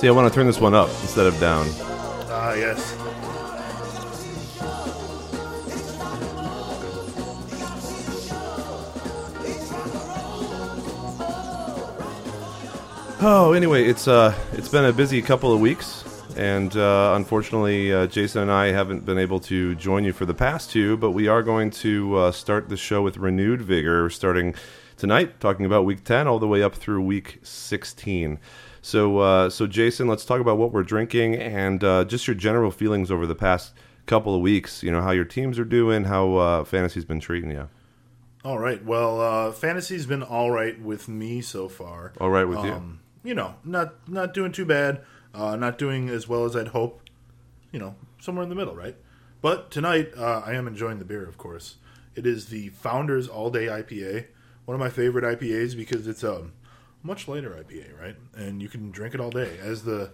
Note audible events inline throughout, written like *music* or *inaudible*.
See, I want to turn this one up instead of down. Ah, yes. Oh, anyway, it's uh, it's been a busy couple of weeks, and uh, unfortunately, uh, Jason and I haven't been able to join you for the past two. But we are going to uh, start the show with renewed vigor, starting tonight, talking about week ten all the way up through week sixteen. So, uh, so Jason, let's talk about what we're drinking and uh, just your general feelings over the past couple of weeks. You know how your teams are doing, how uh, fantasy's been treating you. All right. Well, uh, fantasy's been all right with me so far. All right with you. Um, you know, not not doing too bad. Uh, not doing as well as I'd hope. You know, somewhere in the middle, right? But tonight, uh, I am enjoying the beer. Of course, it is the Founders All Day IPA. One of my favorite IPAs because it's a much lighter IPA, right? And you can drink it all day, as the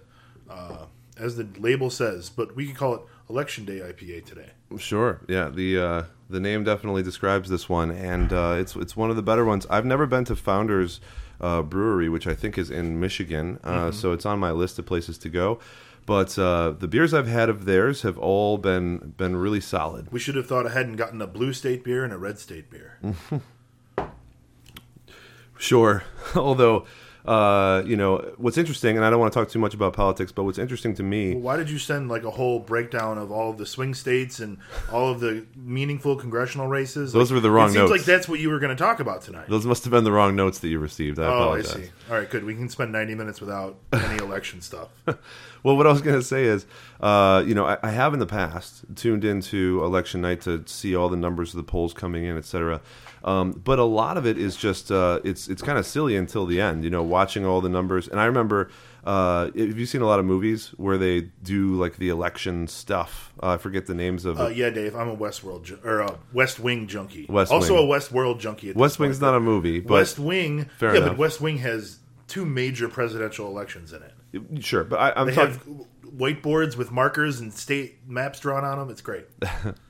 uh, as the label says. But we can call it Election Day IPA today. Sure. Yeah. The uh, the name definitely describes this one, and uh, it's it's one of the better ones. I've never been to Founders uh, Brewery, which I think is in Michigan, uh, so it's on my list of places to go. But uh, the beers I've had of theirs have all been been really solid. We should have thought ahead and gotten a blue state beer and a red state beer. *laughs* Sure. *laughs* Although, uh, you know, what's interesting, and I don't want to talk too much about politics, but what's interesting to me Why did you send like a whole breakdown of all of the swing states and all of the meaningful congressional races? Those Like, were the wrong It seems notes. like that's what you were going to talk about tonight. those must have been the wrong notes that you received. I oh, I see. All right, good. We can spend ninety minutes without any *laughs* election stuff. *laughs* Well, what I was going to say is, uh, you know, I, I have in the past tuned into election night to see all the numbers of the polls coming in, et cetera. Um, but a lot of it is just uh, it's it's kind of silly until the end. You know, watching all the numbers. And I remember, uh, have you seen a lot of movies where they do like the election stuff? Uh, I forget the names of. Uh, yeah, Dave, I'm a Westworld ju- or a West Wing junkie. West also Wing. a Westworld junkie. At West Wing's point. not a movie, but West Wing. Fair yeah, enough. but West Wing has two major presidential elections in it. sure. But I, I'm They talking. have whiteboards with markers and state maps drawn on them. It's great. *laughs*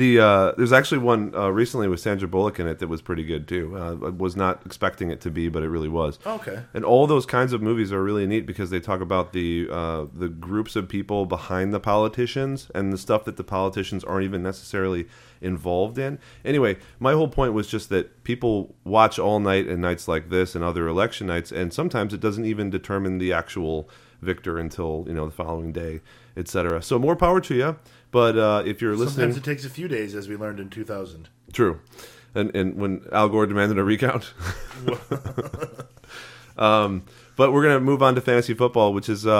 The uh, there's actually one uh, recently with Sandra Bullock in it that was pretty good too. Uh, I was not expecting it to be, but it really was. Okay. And all those kinds of movies are really neat because they talk about the uh, the groups of people behind the politicians and the stuff that the politicians aren't even necessarily involved in. Anyway, my whole point was just that people watch all night and nights like this and other election nights, and sometimes it doesn't even determine the actual victor until you know the following day, etc. So more power to you. But uh, if you're listening, Sometimes it takes a few days, as we learned in 2000. True. And and when Al Gore demanded a recount. *laughs* um, but we're going to move on to fantasy football, which is uh,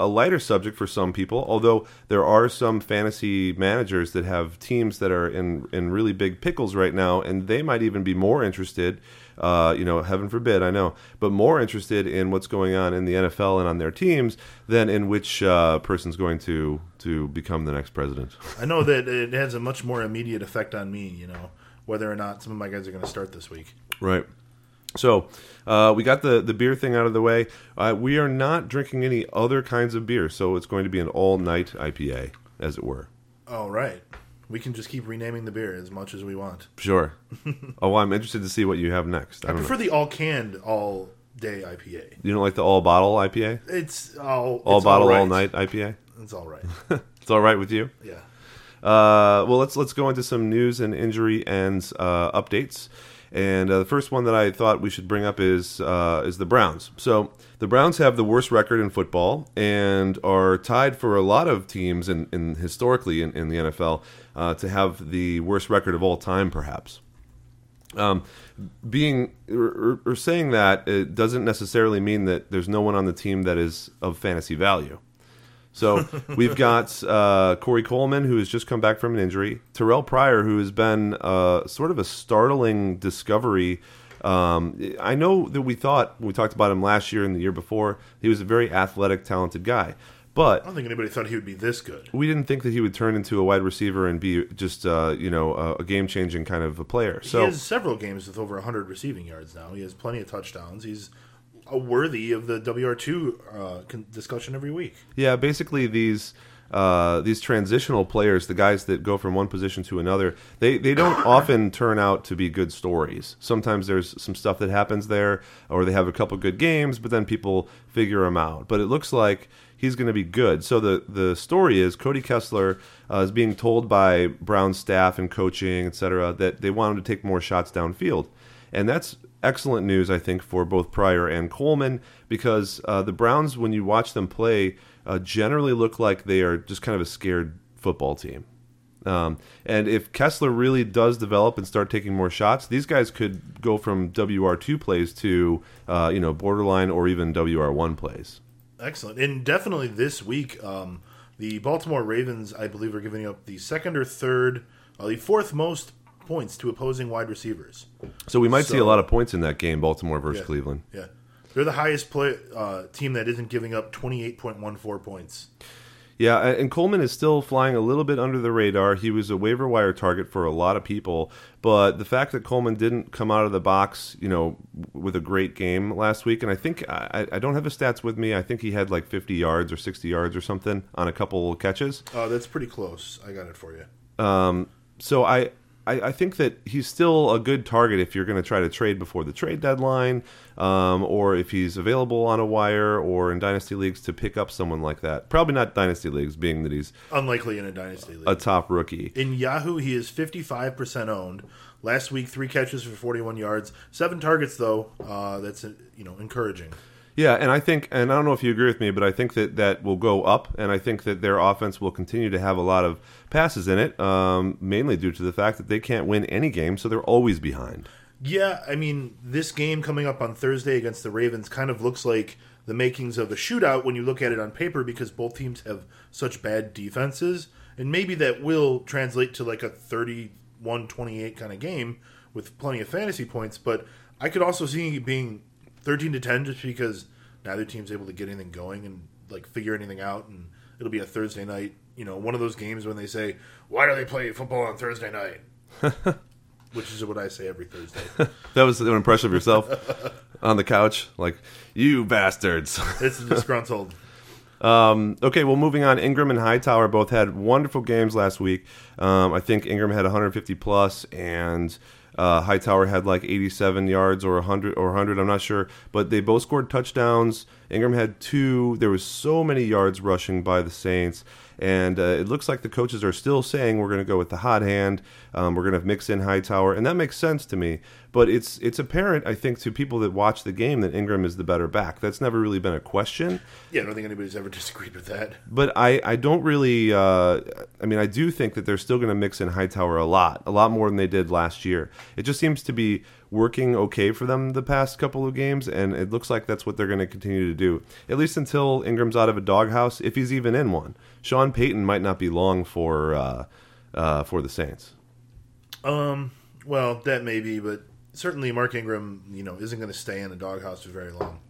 a lighter subject for some people. Although there are some fantasy managers that have teams that are in in really big pickles right now, and they might even be more interested. Uh, you know, heaven forbid, I know, but more interested in what's going on in the NFL and on their teams than in which uh, person's going to to become the next president. I know that it has a much more immediate effect on me, you know, whether or not some of my guys are going to start this week. Right. So uh, we got the the beer thing out of the way. Uh, we are not drinking any other kinds of beer, so it's going to be an all night IPA, as it were. All right. We can just keep renaming the beer as much as we want. Sure. *laughs* oh, I'm interested to see what you have next. I I prefer know. the all canned, all day IPA. You don't like the all bottle IPA? It's all All it's bottle, right. all night IPA? It's all right. *laughs* It's all right with you? Yeah. Uh, well, let's let's go into some news and injury and uh, updates. And uh, the first one that I thought we should bring up is uh, is the Browns. So the Browns have the worst record in football and are tied for a lot of teams in, in historically in, in the NFL uh, to have the worst record of all time, perhaps. Um, being or, or saying that it doesn't necessarily mean that there's no one on the team that is of fantasy value. So *laughs* we've got uh, Corey Coleman, who has just come back from an injury. Terrell Pryor, who has been uh, sort of a startling discovery. Um, I know that we thought we talked about him last year and the year before. He was a very athletic, talented guy, but I don't think anybody thought he would be this good. we didn't think that he would turn into a wide receiver and be just uh, you know a, a game changing kind of a player. So he has several games with over 100 receiving yards now. He has plenty of touchdowns. He's worthy of the WR2 uh, con- discussion every week. Yeah, basically these uh, these transitional players, the guys that go from one position to another, they, they don't *coughs* often turn out to be good stories. Sometimes there's some stuff that happens there, or they have a couple good games, but then people figure them out. But it looks like he's going to be good. So the the story is Cody Kessler uh, is being told by Brown staff and coaching, et cetera, that they want him to take more shots downfield, and that's excellent news, I think, for both Pryor and Coleman because uh, the Browns, when you watch them play, uh, generally look like they are just kind of a scared football team. Um, and if Kessler really does develop and start taking more shots, these guys could go from WR two plays to uh, you know borderline or even WR one plays. Excellent, and definitely this week, um, the Baltimore Ravens, I believe, are giving up the second or third, uh, the fourth most points to opposing wide receivers. So we might So- see a lot of points in that game, Baltimore versus Yeah. Cleveland. Yeah, they're the highest play uh, team that isn't giving up twenty eight point one four points. Yeah, and Coleman is still flying a little bit under the radar. He was a waiver wire target for a lot of people, but the fact that Coleman didn't come out of the box, you know, with a great game last week, and I think I, I don't have his stats with me. I think he had like 50 yards or 60 yards or something on a couple catches. Uh, that's pretty close. I got it for you. Um, so I, I I think that he's still a good target if you're going to try to trade before the trade deadline, um, or if he's available on a wire or in dynasty leagues to pick up someone like that. Probably not dynasty leagues, being that he's Unlikely in a dynasty league. a top rookie. In Yahoo, he is 55% owned. Last week, three catches for 41 yards, seven targets though. Uh, that's you know encouraging. Yeah, and I think, and I don't know if you agree with me, but I think that that will go up, and I think that their offense will continue to have a lot of passes in it, um, mainly due to the fact that they can't win any game, so they're always behind. Yeah, I mean, this game coming up on Thursday against the Ravens kind of looks like the makings of a shootout when you look at it on paper because both teams have such bad defenses. And maybe that will translate to like a 31 28 kind of game with plenty of fantasy points. But I could also see it being 13 to 10 just because neither team's able to get anything going and like figure anything out. And it'll be a Thursday night, you know, one of those games when they say, why do they play football on Thursday night? *laughs* Which is what I say every Thursday. *laughs* That was an impression of yourself on the couch, like you bastards. *laughs* It's disgruntled. Um, okay, well, moving on. Ingram and Hightower both had wonderful games last week. Um, I think Ingram had 150 plus, and uh, Hightower had like 87 yards or 100 or 100. I'm not sure, but they both scored touchdowns. Ingram had two. There was so many yards rushing by the Saints, and uh, it looks like the coaches are still saying we're going to go with the hot hand. Um, we're going to mix in Hightower, and that makes sense to me. But it's it's apparent, I think, to people that watch the game that Ingram is the better back. That's never really been a question. Yeah, I don't think anybody's ever *laughs* disagreed with that. But I, I don't really. Uh, I mean, I do think that they're still going to mix in Hightower a lot, a lot more than they did last year. It just seems to be working okay for them the past couple of games, and it looks like that's what they're going to continue to do, at least until Ingram's out of a doghouse, if he's even in one. Sean Payton might not be long for uh, uh, for the Saints. Um, well, that may be, but certainly Mark Ingram, you know, isn't going to stay in the doghouse for very long.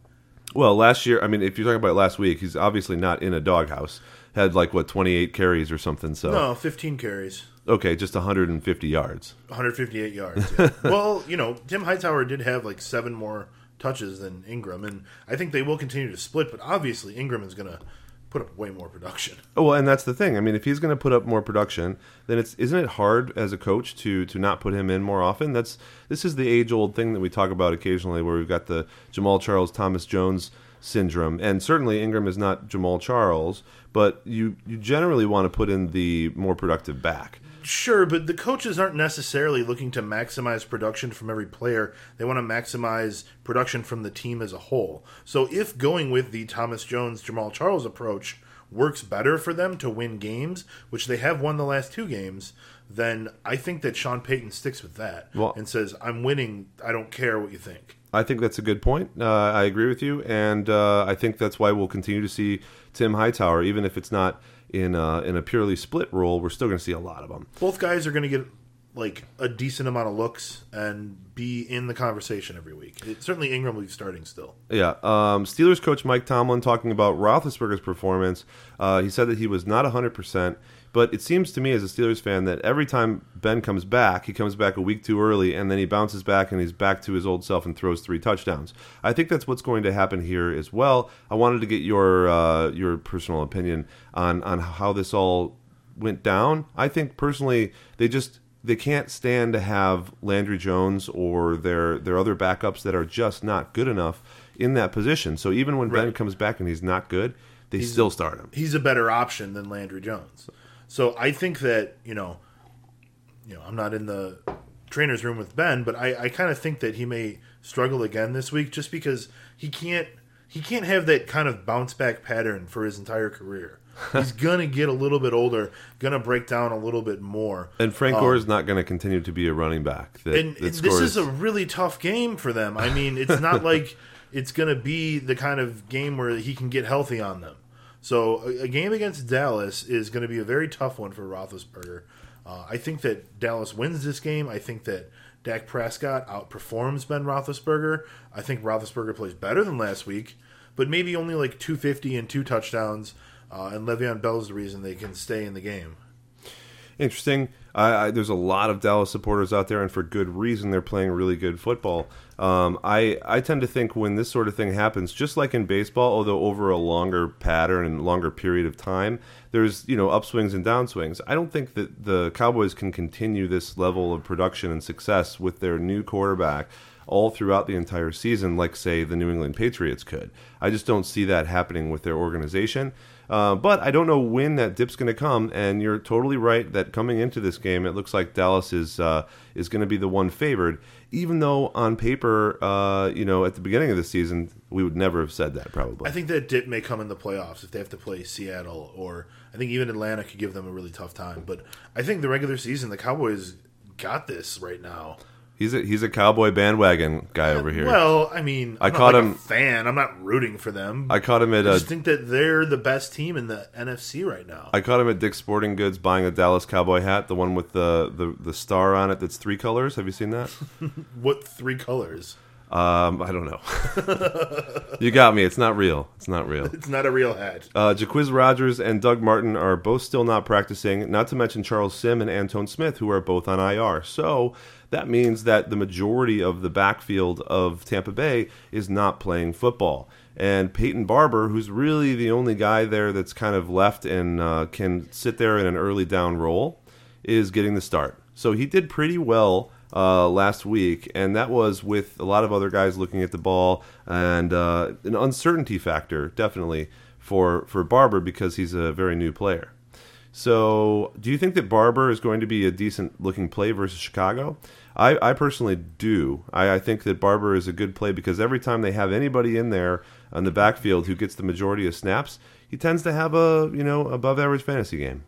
Well, last year, I mean, if you're talking about last week, he's obviously not in a doghouse. Had like what 28 carries or something. So No, 15 carries, okay, just 150 yards. 158 yards. yeah. *laughs* well, you know, Tim Hightower did have like seven more touches than Ingram, and I think they will continue to split. But obviously, Ingram is going to put up way more production. Oh, *laughs* well, and that's the thing. I mean, if he's going to put up more production, then it's isn't it hard as a coach to to not put him in more often? That's this is the age old thing that we talk about occasionally, where we've got the Jamaal Charles, Thomas Jones syndrome, and certainly Ingram is not Jamaal Charles, but you you generally want to put in the more productive back. Sure, but the coaches aren't necessarily looking to maximize production from every player. They want to maximize production from the team as a whole. So if going with the Thomas Jones, Jamaal Charles approach works better for them to win games, which they have won the last two games, then I think that Sean Payton sticks with that Well- and says, I'm winning. I don't care what you think. I think that's a good point. Uh, I agree with you, and uh, I think that's why we'll continue to see Tim Hightower, even if it's not in a, in a purely split role. We're still going to see a lot of them. Both guys are going to get like a decent amount of looks and be in the conversation every week. It, certainly, Ingram will be starting still. Yeah. Um, Steelers coach Mike Tomlin talking about Roethlisberger's performance. Uh, he said that he was not 100%, but it seems to me as a Steelers fan that every time Ben comes back, he comes back a week too early, and then he bounces back and he's back to his old self and throws three touchdowns. I think that's what's going to happen here as well. I wanted to get your uh, your personal opinion on on how this all went down. I think personally, they just they can't stand to have Landry Jones or their their other backups that are just not good enough in that position. So even when Ben comes back and he's not good, they still start him. He's a better option than Landry Jones. So I think that you know, you know, I'm not in the trainer's room with Ben, but I, I kind of think that he may struggle again this week just because he can't he can't have that kind of bounce back pattern for his entire career. *laughs* He's gonna get a little bit older, gonna break down a little bit more. And Frank um, Gore is not going to continue to be a running back. That, and, that and this is a really tough game for them. I mean, it's not *laughs* like it's going to be the kind of game where he can get healthy on them. So a, a game against Dallas is going to be a very tough one for Roethlisberger. Uh, I think that Dallas wins this game. I think that Dak Prescott outperforms Ben Roethlisberger. I think Roethlisberger plays better than last week, but maybe only like 250 and two touchdowns. Uh, and Le'Veon Bell is the reason they can stay in the game. Interesting. I, I, there's a lot of Dallas supporters out there, and for good reason. They're playing really good football. Um, I I tend to think when this sort of thing happens, just like in baseball, although over a longer pattern and longer period of time, there's you know upswings and downswings. I don't think that the Cowboys can continue this level of production and success with their new quarterback all throughout the entire season, like say the New England Patriots could. I just don't see that happening with their organization. Uh, but I don't know when that dip's going to come, and you're totally right that coming into this game, it looks like Dallas is uh, is going to be the one favored. Even though on paper, uh, you know, at the beginning of the season, we would never have said that probably. I think that dip may come in the playoffs if they have to play Seattle or I think even Atlanta could give them a really tough time. But I think the regular season, the Cowboys got this right now. He's a he's a cowboy bandwagon guy over here. Well, I mean, I I'm not caught like him- A fan. I'm not rooting for them. I caught him at I a just think that they're the best team in the NFC right now. I caught him at Dick's Sporting Goods buying a Dallas Cowboy hat, the one with the, the, the star on it that's three colors. Have you seen that? *laughs* what three colors? Um, I don't know. *laughs* you got me. It's not real. It's not real. It's not a real hat. Uh, Jacquizz Rodgers and Doug Martin are both still not practicing, not to mention Charles Sim and Antone Smith, who are both on IR. So that means that the majority of the backfield of Tampa Bay is not playing football. And Peyton Barber, who's really the only guy there that's kind of left and uh, can sit there in an early down role, is getting the start. So he did pretty well uh, last week, and that was with a lot of other guys looking at the ball and uh, an uncertainty factor, definitely for for Barber because he's a very new player. So, do you think that Barber is going to be a decent looking play versus Chicago? I, I personally do. I, I think that Barber is a good play because every time they have anybody in there on the backfield who gets the majority of snaps, he tends to have a you know above average fantasy game.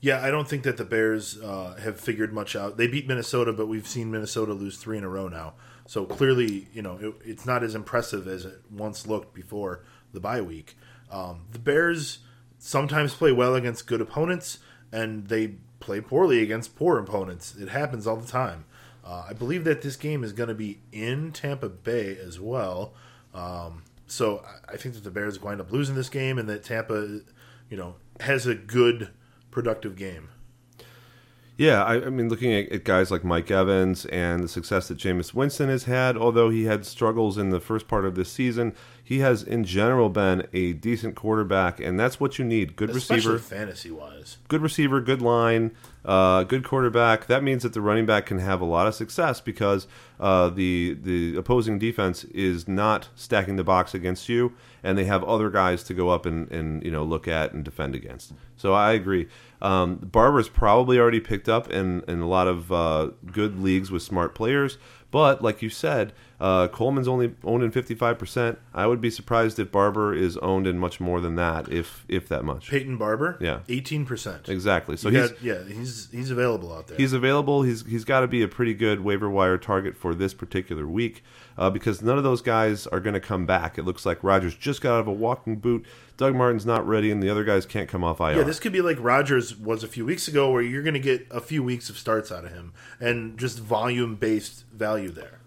Yeah, I don't think that the Bears uh, have figured much out. They beat Minnesota, but we've seen Minnesota lose three in a row now. So clearly, you know, it, it's not as impressive as it once looked before the bye week. Um, the Bears sometimes play well against good opponents, and they play poorly against poor opponents. It happens all the time. Uh, I believe that this game is going to be in Tampa Bay as well. Um, so I- I think that the Bears wind up losing this game, and that Tampa, you know, has a good productive game. Yeah, I, I mean, looking at, at guys like Mike Evans and the success that Jameis Winston has had, although he had struggles in the first part of this season, he has in general been a decent quarterback, and that's what you need. Good especially receiver, fantasy wise. good receiver, good line, uh, good quarterback. That means that the running back can have a lot of success because uh, the the opposing defense is not stacking the box against you, and they have other guys to go up and, and you know look at and defend against. So I agree. Um, Barber's probably already picked up in, in a lot of uh, good leagues with smart players, but like you said, Uh, Coleman's only owned in 55%. I would be surprised if Barber is owned in much more than that, if if that much. Peyton Barber, Yeah. eighteen percent. Exactly. So So he's yeah, he's he's available out there. he's available. He's he's got to be a pretty good waiver wire target for this particular week uh, because none of those guys are going to come back. It looks like Rodgers just got out of a walking boot. Doug Martin's not ready, and the other guys can't come off IR. yeah, this could be like Rodgers was a few weeks ago, where you're going to get a few weeks of starts out of him and just volume based value there.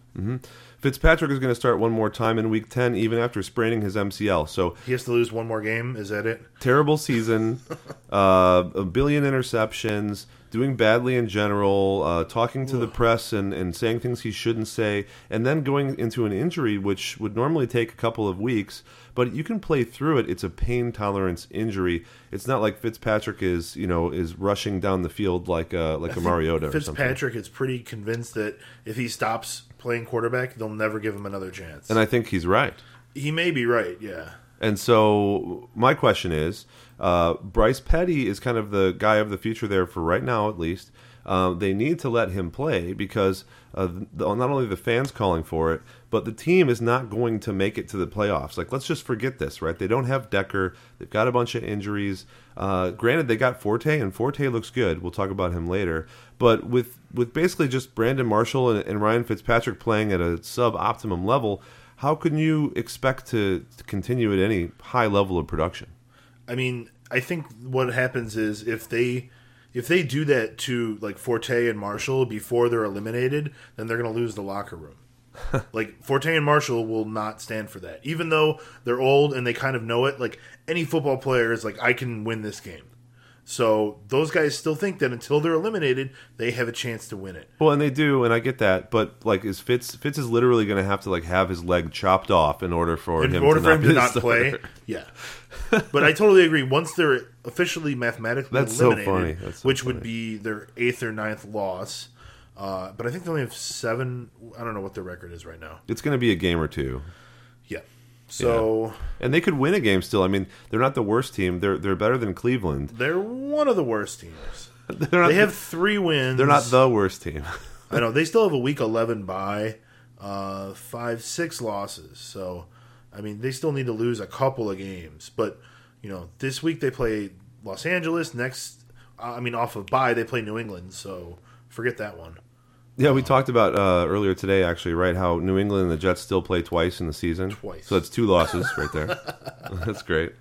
Fitzpatrick is going to start one more time in Week 10, even after spraining his MCL. So He has to lose one more game. Is that it? terrible season, *laughs* uh, a billion interceptions, doing badly in general, uh, talking to the press and, and saying things he shouldn't say, and then going into an injury which would normally take a couple of weeks, but you can play through it. It's a pain tolerance injury. It's not like Fitzpatrick is you know is rushing down the field like a like a Mariota or something. Fitzpatrick is pretty convinced that if he stops playing quarterback, they'll never give him another chance. And I think he's right. he may be right. Yeah. And so my question is, uh, Bryce Petty is kind of the guy of the future there for right now, at least. Um, they need to let him play because uh, the, not only the fans calling for it, but the team is not going to make it to the playoffs. Like, let's just forget this, right? They don't have Decker. They've got a bunch of injuries. Uh, granted, they got Forte, and Forte looks good. We'll talk about him later. But with with basically just Brandon Marshall and, and Ryan Fitzpatrick playing at a sub optimum level, how can you expect to, to continue at any high level of production? I mean, I think what happens is if they if they do that to like Forte and Marshall before they're eliminated, then they're going to lose the locker room. *laughs* like Forte and Marshall will not stand for that. Even though they're old and they kind of know it, like any football player is like I can win this game. So those guys still think that until they're eliminated, they have a chance to win it. Well, and they do, and I get that, but like, is Fitz Fitz is literally going to have to like have his leg chopped off in order for in him order to for him not to not play. Yeah, but I totally agree. Once they're officially mathematically That's so eliminated, funny. That's so which would be their eighth or ninth loss, uh, but I think they only have seven. I don't know what their record is right now. It's going to be a game or two, so and they could win a game still. I mean, they're not the worst team. They're they're better than Cleveland. they're one of the worst teams. *laughs* They're not. They have three wins. they're not the worst team. I know *laughs* they still have a week eleven bye, uh, five six losses. So, I mean, they still need to lose a couple of games. But you know, this week they play Los Angeles. Next, I mean, off of bye they play New England. So forget that one. Yeah, we talked about uh, earlier today, actually, right? How New England and the Jets still play twice in the season. Twice. So that's two losses right there. *laughs* that's great.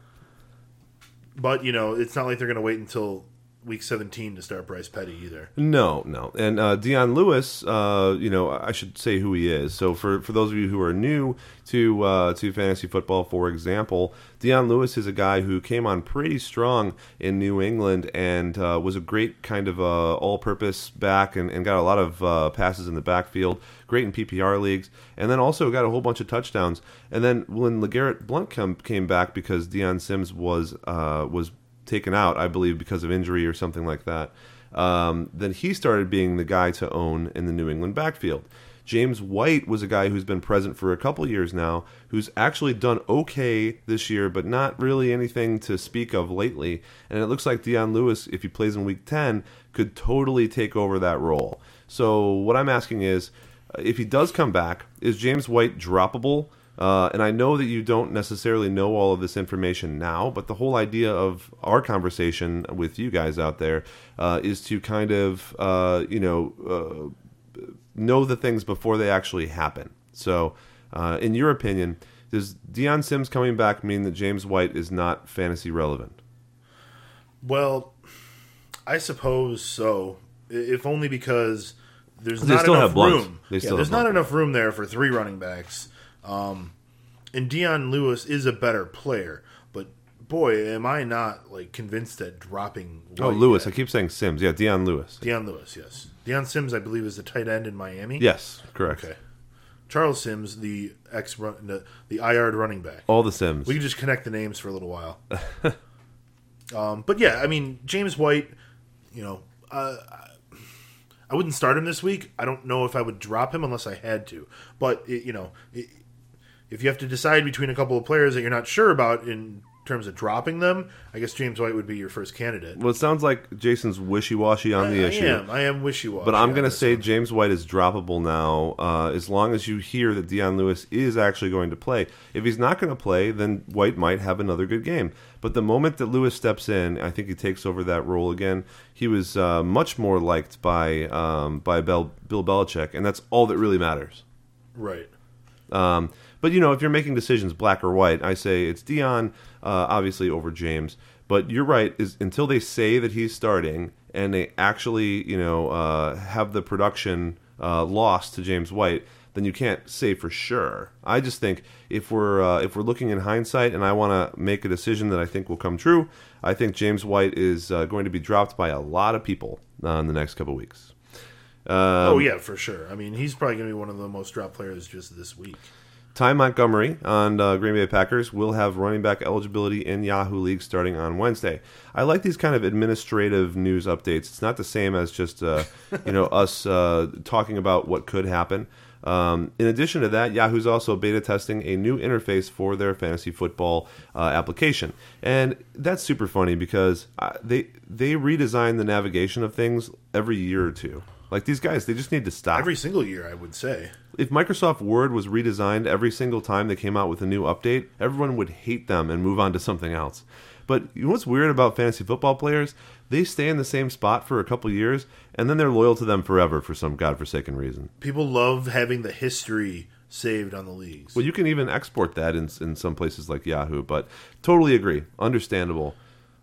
But you know, it's not like they're going to wait until week seventeen to start Bryce Petty either. No, no. And uh, Dion Lewis, uh, you know, I should say who he is. So for, for those of you who are new to uh, to fantasy football, for example, Dion Lewis is a guy who came on pretty strong in New England and uh, was a great kind of uh, all-purpose back and, and got a lot of uh, passes in the backfield. Great in PPR leagues, and then also got a whole bunch of touchdowns. And then when LeGarrette Blount come, came back because Dion Sims was uh, was taken out, I believe, because of injury or something like that. Um, then he started being the guy to own in the New England backfield. James White was a guy who's been present for a couple years now, who's actually done okay this year, but not really anything to speak of lately. And it looks like Dion Lewis, if he plays in Week 10, could totally take over that role. So what I'm asking is, uh, if he does come back, is James White droppable? Uh, and I know that you don't necessarily know all of this information now, but the whole idea of our conversation with you guys out there uh, is to kind of, uh, you know, uh, know the things before they actually happen. So, uh, in your opinion, does Dion Sims coming back mean that James White is not fantasy relevant? Well, I suppose so. If only because there's They not still enough have room. They yeah, still there's have not Blount. enough room there for three running backs. Um, and Dion Lewis is a better player, but boy, am I not like convinced that dropping. Oh, White Lewis. I keep saying Sims. Yeah, Dion Lewis. Dion Lewis, yes. Dion Sims, I believe, is the tight end in Miami. Yes, correct. Okay. Charles Sims, the ex run, the, the IR running back. All the Sims. We can just connect the names for a little while. *laughs* um, but yeah, I mean James White, you know, uh, I wouldn't start him this week. I don't know if I would drop him unless I had to. But it, you know, it, if you have to decide between a couple of players that you're not sure about in terms of dropping them, I guess James White would be your first candidate. Well, it sounds like Jason's wishy washy on the I, issue. I am. I am wishy washy. But I'm going to say James White is droppable now uh, as long as you hear that Dion Lewis is actually going to play. If he's not going to play, then White might have another good game. But the moment that Lewis steps in, I think he takes over that role again. He was uh, much more liked by um, by Bel- Bill Belichick, and that's all that really matters. right. Um, but you know, if you're making decisions, black or white, I say it's Dion, uh, obviously over James. But you're right. Is until they say that he's starting and they actually, you know, uh, have the production uh, lost to James White, then you can't say for sure. I just think if we're uh, if we're looking in hindsight, and I want to make a decision that I think will come true, I think James White is uh, going to be dropped by a lot of people uh, in the next couple weeks. Um, oh yeah, for sure. I mean, he's probably going to be one of the most dropped players just this week. Ty Montgomery on uh, Green Bay Packers will have running back eligibility in Yahoo League starting on Wednesday. I like these kind of administrative news updates. It's not the same as just uh, *laughs* you know us uh, talking about what could happen. Um, in addition to that, Yahoo's also beta testing a new interface for their fantasy football uh, application, and that's super funny because uh, they they redesign the navigation of things every year or two. Like these guys, they just need to stop. Every single year, I would say. if Microsoft Word was redesigned every single time they came out with a new update, everyone would hate them and move on to something else. But you know what's weird about fantasy football players? They stay in the same spot for a couple years, and then they're loyal to them forever for some godforsaken reason. People love having the history saved on the leagues. Well, you can even export that in in some places like Yahoo. But totally agree, understandable.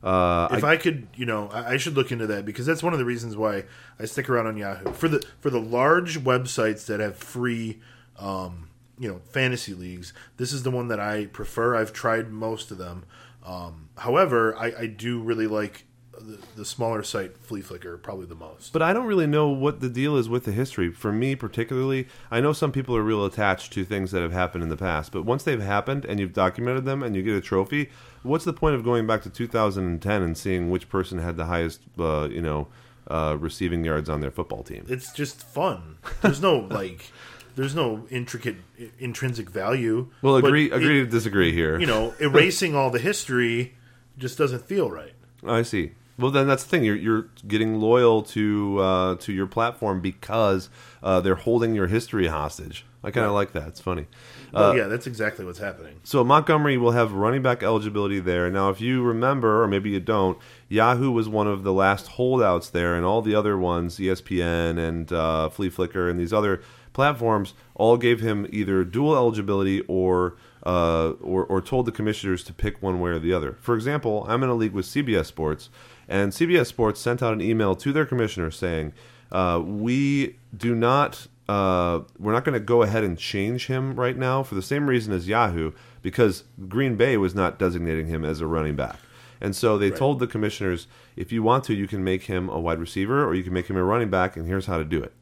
Uh, if I, could, you know, I, I should look into that because that's one of the reasons why I stick around on Yahoo for the for the large websites that have free, um, you know, fantasy leagues. This is the one that I prefer. I've tried most of them. Um, however, I, I do really like the, the smaller site Fleaflicker probably the most. But I don't really know what the deal is with the history. For me, particularly, I know some people are real attached to things that have happened in the past. But once they've happened and you've documented them and you get a trophy, what's the point of going back to 2010 and seeing which person had the highest, uh, you know, uh, receiving yards on their football team? it's just fun. There's no *laughs* like, there's no intricate intrinsic value. Well, But agree, it- agree to disagree here. you know, *laughs* erasing all the history just doesn't feel right. I see. Well, then that's the thing. You're you're getting loyal to uh, to your platform because uh, they're holding your history hostage. I kind of like that. It's funny. Well, yeah, that's exactly what's happening. So Montgomery will have running back eligibility there. Now, if you remember, or maybe you don't, Yahoo was one of the last holdouts there, and all the other ones, ESPN and uh, Fleaflicker and these other platforms, all gave him either dual eligibility or, uh, or or told the commissioners to pick one way or the other. For example, I'm in a league with CBS Sports, and CBS Sports sent out an email to their commissioner saying, uh, "We do not." uh, we're not going to go ahead and change him right now for the same reason as Yahoo, because Green Bay was not designating him as a running back. And so they told the commissioners, if you want to, you can make him a wide receiver or you can make him a running back, and here's how to do it.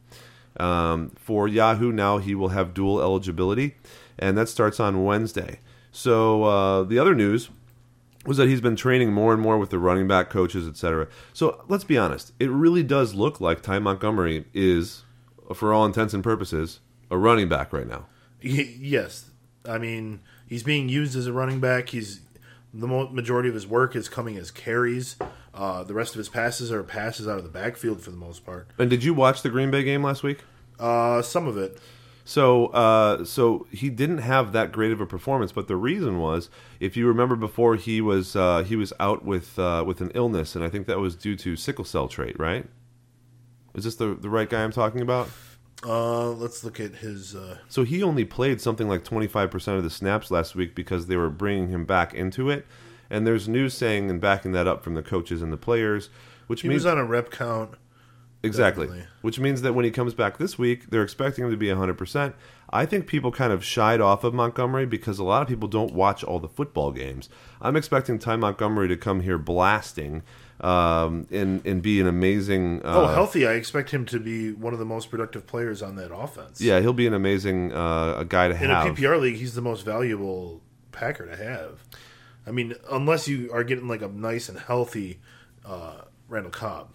Um, for Yahoo, now he will have dual eligibility, and that starts on Wednesday. So uh, the other news was that he's been training more and more with the running back coaches, etc. So let's be honest, it really does look like Ty Montgomery is, for all intents and purposes, a running back right now. Yes, I mean he's being used as a running back. He's the majority of his work is coming as carries. Uh, the rest of his passes are passes out of the backfield for the most part. And did you watch the Green Bay game last week? Uh, some of it, So, uh, so he didn't have that great of a performance, but the reason was, if you remember, before he was uh, he was out with uh, with an illness, and I think that was due to sickle cell trait, right? Is this the the right guy I'm talking about? uh, let's look at his. Uh, So he only played something like 25% of the snaps last week because they were bringing him back into it. And there's news saying and backing that up from the coaches and the players, which he means was on a rep count. Exactly, definitely. which means that when he comes back this week, they're expecting him to be 100%. I think people kind of shied off of Montgomery because a lot of people don't watch all the football games. I'm expecting Ty Montgomery to come here blasting um, and and be an amazing. Uh, Oh, healthy! I expect him to be one of the most productive players on that offense. yeah, he'll be an amazing uh, guy to in have. In a PPR league, he's the most valuable Packer to have. I mean, unless you are getting like a nice and healthy uh, Randall Cobb.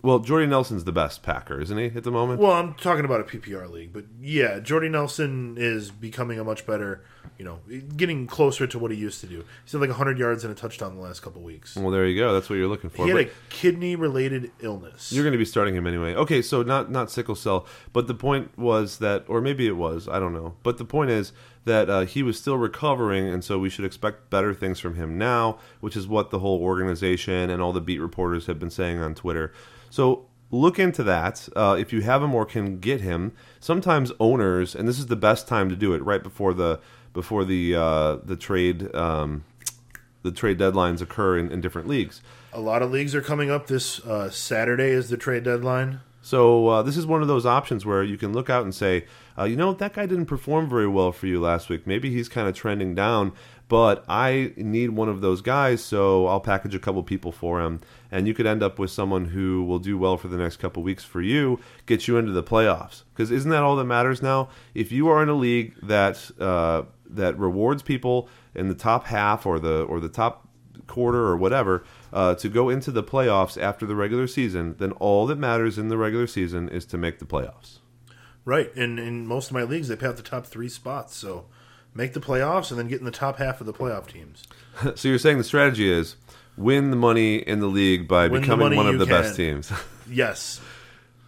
Well, Jordy Nelson's the best Packer, isn't he, at the moment? Well, I'm talking about a PPR league, but yeah, Jordy Nelson is becoming a much better you know, getting closer to what he used to do. He's had like 100 yards and a touchdown the last couple weeks. Well, there you go. That's what you're looking for. He had But- a kidney related illness. You're going to be starting him anyway. Okay, so not not sickle cell, but the point was that, or maybe it was, I don't know. But the point is that uh, he was still recovering, and so we should expect better things from him now, which is what the whole organization and all the beat reporters have been saying on Twitter. So look into that. Uh, if you have him or can get him, sometimes owners, and this is the best time to do it, right before the before the uh, the trade. Um, the trade deadlines occur in, in different leagues. a lot of leagues are coming up this uh, Saturday is the trade deadline. So uh, this is one of those options where you can look out and say, uh, you know, that guy didn't perform very well for you last week. Maybe he's kind of trending down, but I need one of those guys, so I'll package a couple people for him, and you could end up with someone who will do well for the next couple weeks for you, get you into the playoffs. Because isn't that all that matters now? If you are in a league that uh, that rewards people in the top half or the or the top quarter or whatever uh, to go into the playoffs after the regular season, then all that matters in the regular season is to make the playoffs. Right. And in most of my leagues, they pay out the top three spots. So make the playoffs and then get in the top half of the playoff teams. *laughs* so you're saying the strategy is win the money in the league by Win becoming one of the best teams. *laughs* Yes.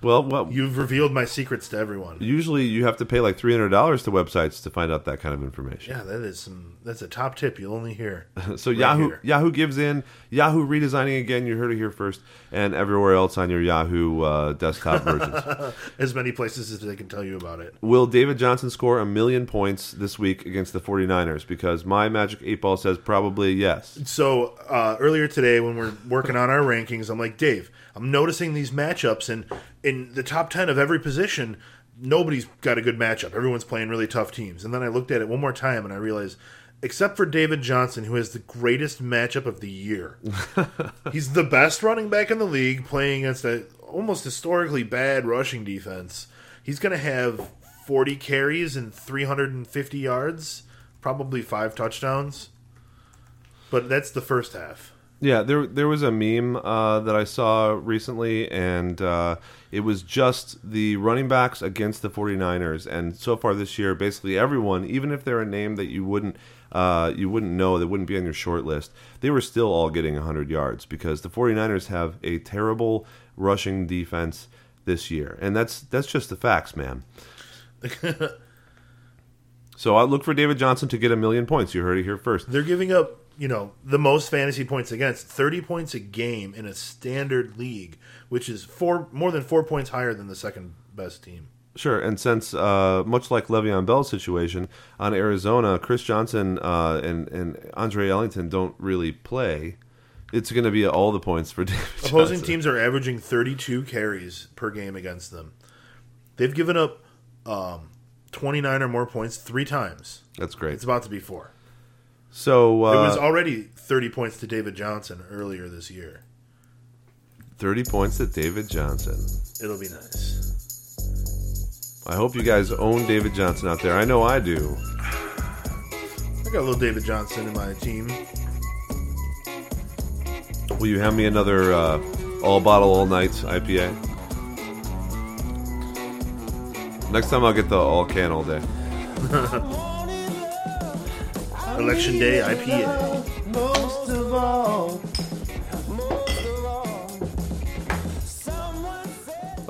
Well, well, You've revealed my secrets to everyone. usually you have to pay like three hundred dollars to websites to find out that kind of information. Yeah, that is some. That's a top tip you'll only hear. *laughs* So Right Yahoo here. Yahoo gives in. Yahoo redesigning again. You heard it here first, and everywhere else on your Yahoo uh, desktop *laughs* versions. as many places as they can tell you about it. Will David Johnson score a million points this week against the 49ers? Because my Magic 8 Ball says probably yes. So uh, earlier today, when we're working on our rankings, I'm like, Dave, I'm noticing these matchups, and in the top ten of every position, nobody's got a good matchup. Everyone's playing really tough teams. And then I looked at it one more time, and I realized, except for David Johnson, who has the greatest matchup of the year, *laughs* he's the best running back in the league, playing against a almost historically bad rushing defense. He's going to have 40 carries and 350 yards, probably five touchdowns. But that's the first half. Yeah, there there was a meme uh, that I saw recently, and uh, it was just the running backs against the 49ers. And so far this year, basically everyone, even if they're a name that you wouldn't uh, you wouldn't know, that wouldn't be on your short list, they were still all getting 100 yards because the 49ers have a terrible rushing defense this year, and that's that's just the facts, man. *laughs* so I look for David Johnson to get a million points. You heard it here first. They're giving up, you know, the most fantasy points against 30 points a game in a standard league, which is four more than four points higher than the second best team. Sure, and since uh, much like Le'Veon Bell's situation on Arizona, Chris Johnson uh, and and Andre Ellington don't really play. It's going to be all the points for *laughs* David. Opposing Johnson. teams are averaging 32 carries per game against them. They've given up um, 29 or more points three times. That's great. It's about to be four. So uh, It was already 30 points to David Johnson earlier this year. thirty points to David Johnson. It'll be nice. I hope you guys own David Johnson out there. I know I do. I got a little David Johnson in my team. Will you have me another uh, all bottle all night IPA? Next time I'll get the all can all day. *laughs* Election Day IPA.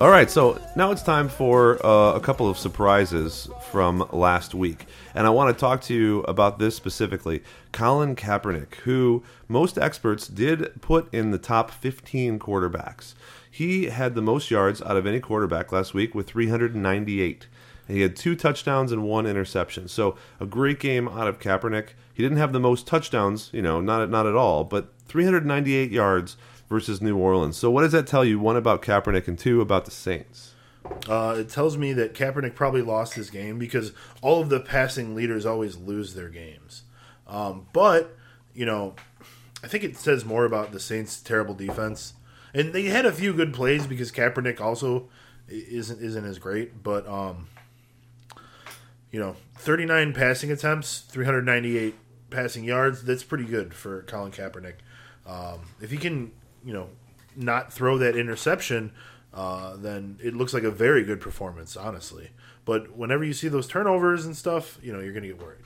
All right, so now it's time for uh, a couple of surprises from last week. And I want to talk to you about this specifically. Colin Kaepernick, who most experts did put in the top 15 quarterbacks. He had the most yards out of any quarterback last week with 398. He had two touchdowns and one interception. So a great game out of Kaepernick. He didn't have the most touchdowns, you know, not not at all, but 398 yards versus New Orleans. So what does that tell you? One about Kaepernick and two about the Saints. Uh, it tells me that Kaepernick probably lost his game because all of the passing leaders always lose their games. Um, but you know, I think it says more about the Saints' terrible defense, and they had a few good plays because Kaepernick also isn't isn't as great. But um, you know, 39 passing attempts, 398 passing yards. That's pretty good for Colin Kaepernick. Um, if he can, you know, not throw that interception, uh, then it looks like a very good performance, honestly. But whenever you see those turnovers and stuff, you know, you're going to get worried.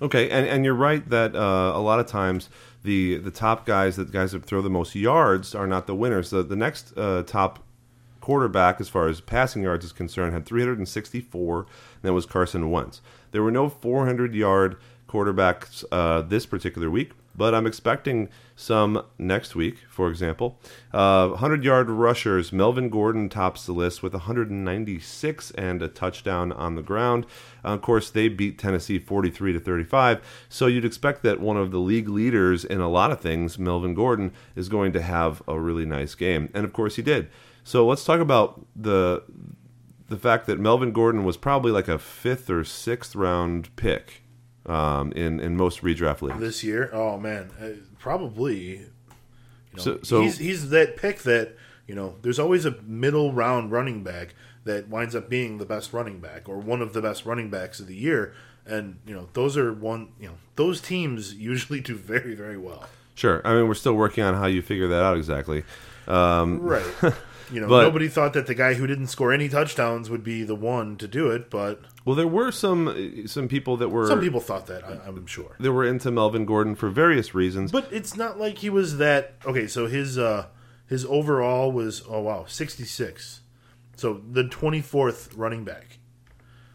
Okay, and, and you're right that uh, a lot of times the the top guys, the guys that throw the most yards, are not the winners. The the next uh, top quarterback, as far as passing yards is concerned, had 364, and that was Carson Wentz. There were no 400 yard quarterbacks uh, this particular week, but I'm expecting some next week, for example. Uh, 100 yard rushers, Melvin Gordon tops the list with 196 and a touchdown on the ground. Uh, of course, they beat Tennessee 43 to 35, so you'd expect that one of the league leaders in a lot of things, Melvin Gordon, is going to have a really nice game. And of course, he did. So let's talk about the the fact that Melvin Gordon was probably like a fifth or sixth round pick um, in in most redraft leagues. this year. Oh man, uh, probably. You know, So- so- he's he's that pick that you know. There's always a middle round running back that winds up being the best running back or one of the best running backs of the year, and you know those are one. You know those teams *laughs* usually do very very well. Sure. I mean, we're still working on how you figure that out exactly. Um, Right. *laughs* You know, But- nobody thought that the guy who didn't score any touchdowns would be the one to do it, but well, there were some some people that were some people thought that. I, I'm sure. that were into Melvin Gordon for various reasons. But it's not like he was that okay. So his uh his overall was oh wow sixty six, so the twenty fourth running back.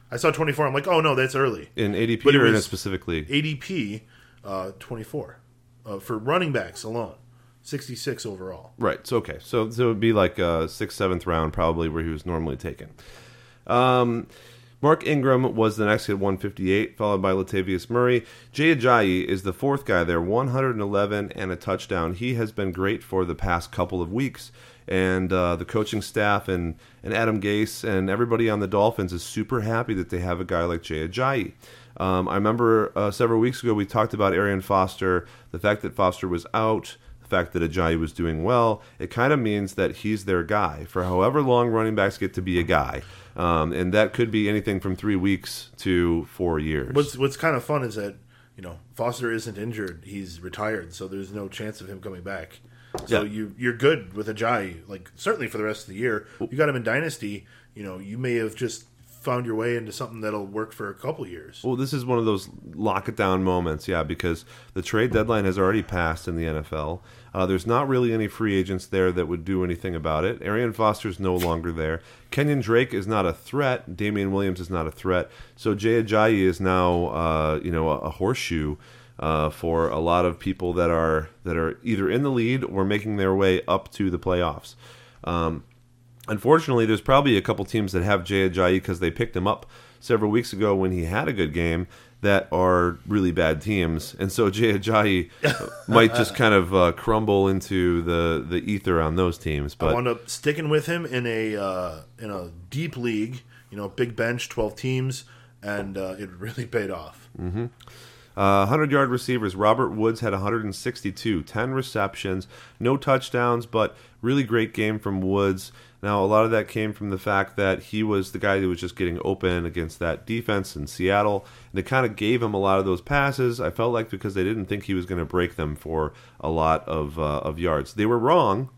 I saw twenty four. I'm like, oh no, that's early. in ADP But or in a specific league? ADP uh, twenty four uh, for running backs alone, sixty six overall. Right. So okay. So so it would be like a sixth, seventh round probably where he was normally taken. Um, Mark Ingram was the next at 158, followed by Latavius Murray. Jay Ajayi is the fourth guy there, 111 and a touchdown. He has been great for the past couple of weeks, and uh, the coaching staff and, and Adam Gase and everybody on the Dolphins is super happy that they have a guy like Jay Ajayi. Um, I remember uh, several weeks ago we talked about Arian Foster, the fact that Foster was out, fact that Ajayi was doing well. It kind of means that he's their guy for however long running backs get to be a guy, um, and that could be anything from three weeks to four years. What's what's kind of fun is that you know Foster isn't injured; he's retired, so there's no chance of him coming back. So Yeah. you you're good with Ajayi, like certainly for the rest of the year. You got him in Dynasty. You know, you may have just found your way into something that'll work for a couple years. Well, this is one of those lock it down moments, yeah, because the trade deadline has already passed in the NFL. Uh, there's not really any free agents there that would do anything about it. Arian Foster's no longer there. Kenyan Drake is not a threat. Damien Williams is not a threat. So Jay Ajayi is now, uh, you know, a, a horseshoe uh, for a lot of people that are that are either in the lead or making their way up to the playoffs. Um, Unfortunately, there's probably a couple teams that have Jay Ajayi because they picked him up several weeks ago when he had a good game that are really bad teams, and so Jay Ajayi *laughs* might just kind of uh, crumble into the the ether on those teams. But I wound up sticking with him in a uh, in a deep league. You know, big bench, twelve teams, and uh, it really paid off. Uh, 100 yard receivers. Robert Woods had 162, 10 receptions, no touchdowns, but really great game from Woods. Now, a lot of that came from the fact that he was the guy who was just getting open against that defense in Seattle. And it kind of gave him a lot of those passes. I felt like because they didn't think he was going to break them for a lot of, uh, of yards. They were wrong.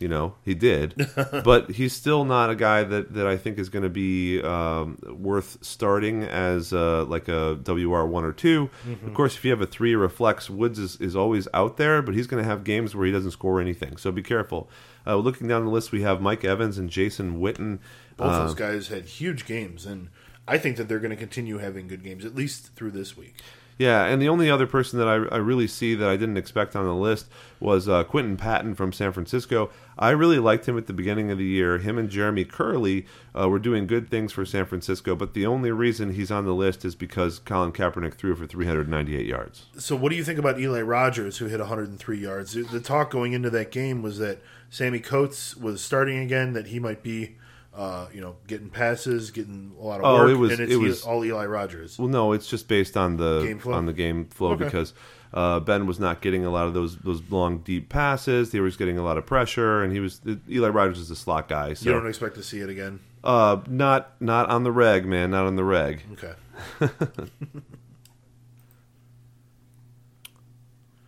You know, he did, *laughs* but he's still not a guy that, that I think is going to be um, worth starting as uh, like a WR one or 2 Of course, if you have a three or a flex, Woods is, is always out there, but he's going to have games where he doesn't score anything. So be careful. Uh, looking down the list, we have Mike Evans and Jason Witten. Both Uh, those guys had huge games, and I think that they're going to continue having good games at least through this week. Yeah, and the only other person that I, I really see that I didn't expect on the list was uh, Quinton Patton from San Francisco. I really liked him at the beginning of the year. Him and Jeremy Kerley uh, were doing good things for San Francisco, but the only reason he's on the list is because Colin Kaepernick threw for 398 yards. So, what do you think about Eli Rogers, who hit 103 yards? The talk going into that game was that Sammie Coates was starting again, that he might be, uh, you know, getting passes, getting a lot of Oh, work, it was- and it's it was- all Eli Rogers. Well, no, it's just based on the Game flow? on the game flow Okay. because uh, Ben was not getting a lot of those those long deep passes. He was getting a lot of pressure, and he was Eli Rogers is a slot guy. So You don't expect to see it again. uh, not not on the reg, man, not on the reg. Okay. *laughs*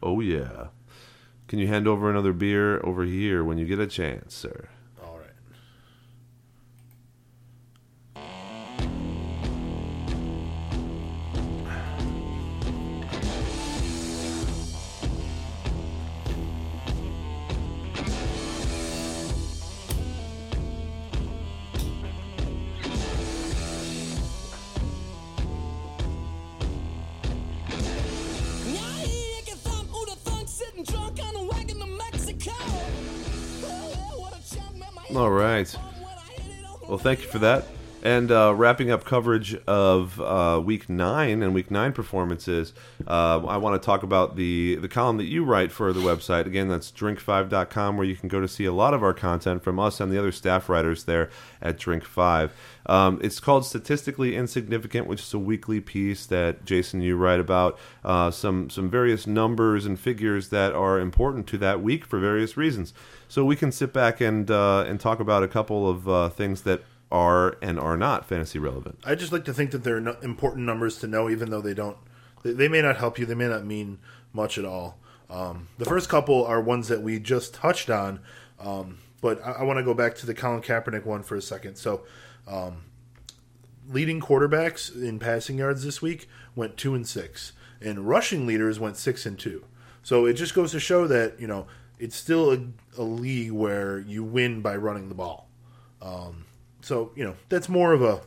Oh yeah. Can you hand over another beer over here when you get a chance, sir? Thank you for that. And uh, wrapping up coverage of uh, week nine and week nine performances, uh, I want to talk about the, the column that you write for the website. Again, that's drink5.com, where you can go to see a lot of our content from us and the other staff writers there at Drink 5. Um, it's called Statistically Insignificant, which is a weekly piece that Jason, you write about uh, some, some various numbers and figures that are important to that week for various reasons. So we can sit back and, uh, and talk about a couple of uh, things that are and are not fantasy relevant. I just like to think that they're important numbers to know, even though they don't. They, they may not help you. They may not mean much at all. Um, the first couple are ones that we just touched on, um, but I, I want to go back to the Colin Kaepernick one for a second. So, um, leading quarterbacks in passing yards this week went two and six, and rushing leaders went six and two. So it just goes to show that you know it's still a, a league where you win by running the ball. Um, so you know that's more of a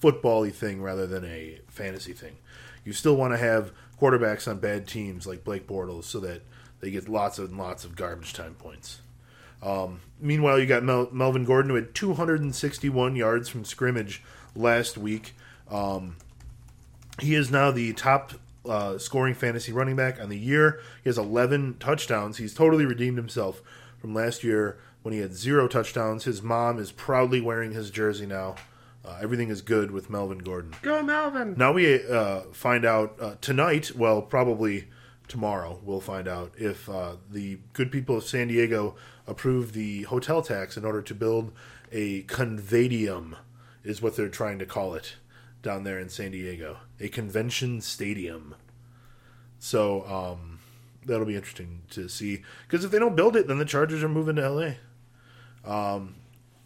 football-y thing rather than a fantasy thing. You still want to have quarterbacks on bad teams like Blake Bortles so that they get lots and lots of garbage time points. Um, meanwhile, you got Mel- Melvin Gordon who had 261 yards from scrimmage last week. Um, he is now the top uh, scoring fantasy running back on the year. He has 11 touchdowns. He's totally redeemed himself from last year when he had zero touchdowns. His mom is proudly wearing his jersey now. Uh, everything is good with Melvin Gordon. Go, Melvin! Now we uh, find out uh, tonight, well, probably tomorrow, we'll find out if uh, the good people of San Diego approve the hotel tax in order to build a convadium, is what they're trying to call it down there in San Diego. A convention stadium. So um, that'll be interesting to see. Because if they don't build it, then the Chargers are moving to LA. Um,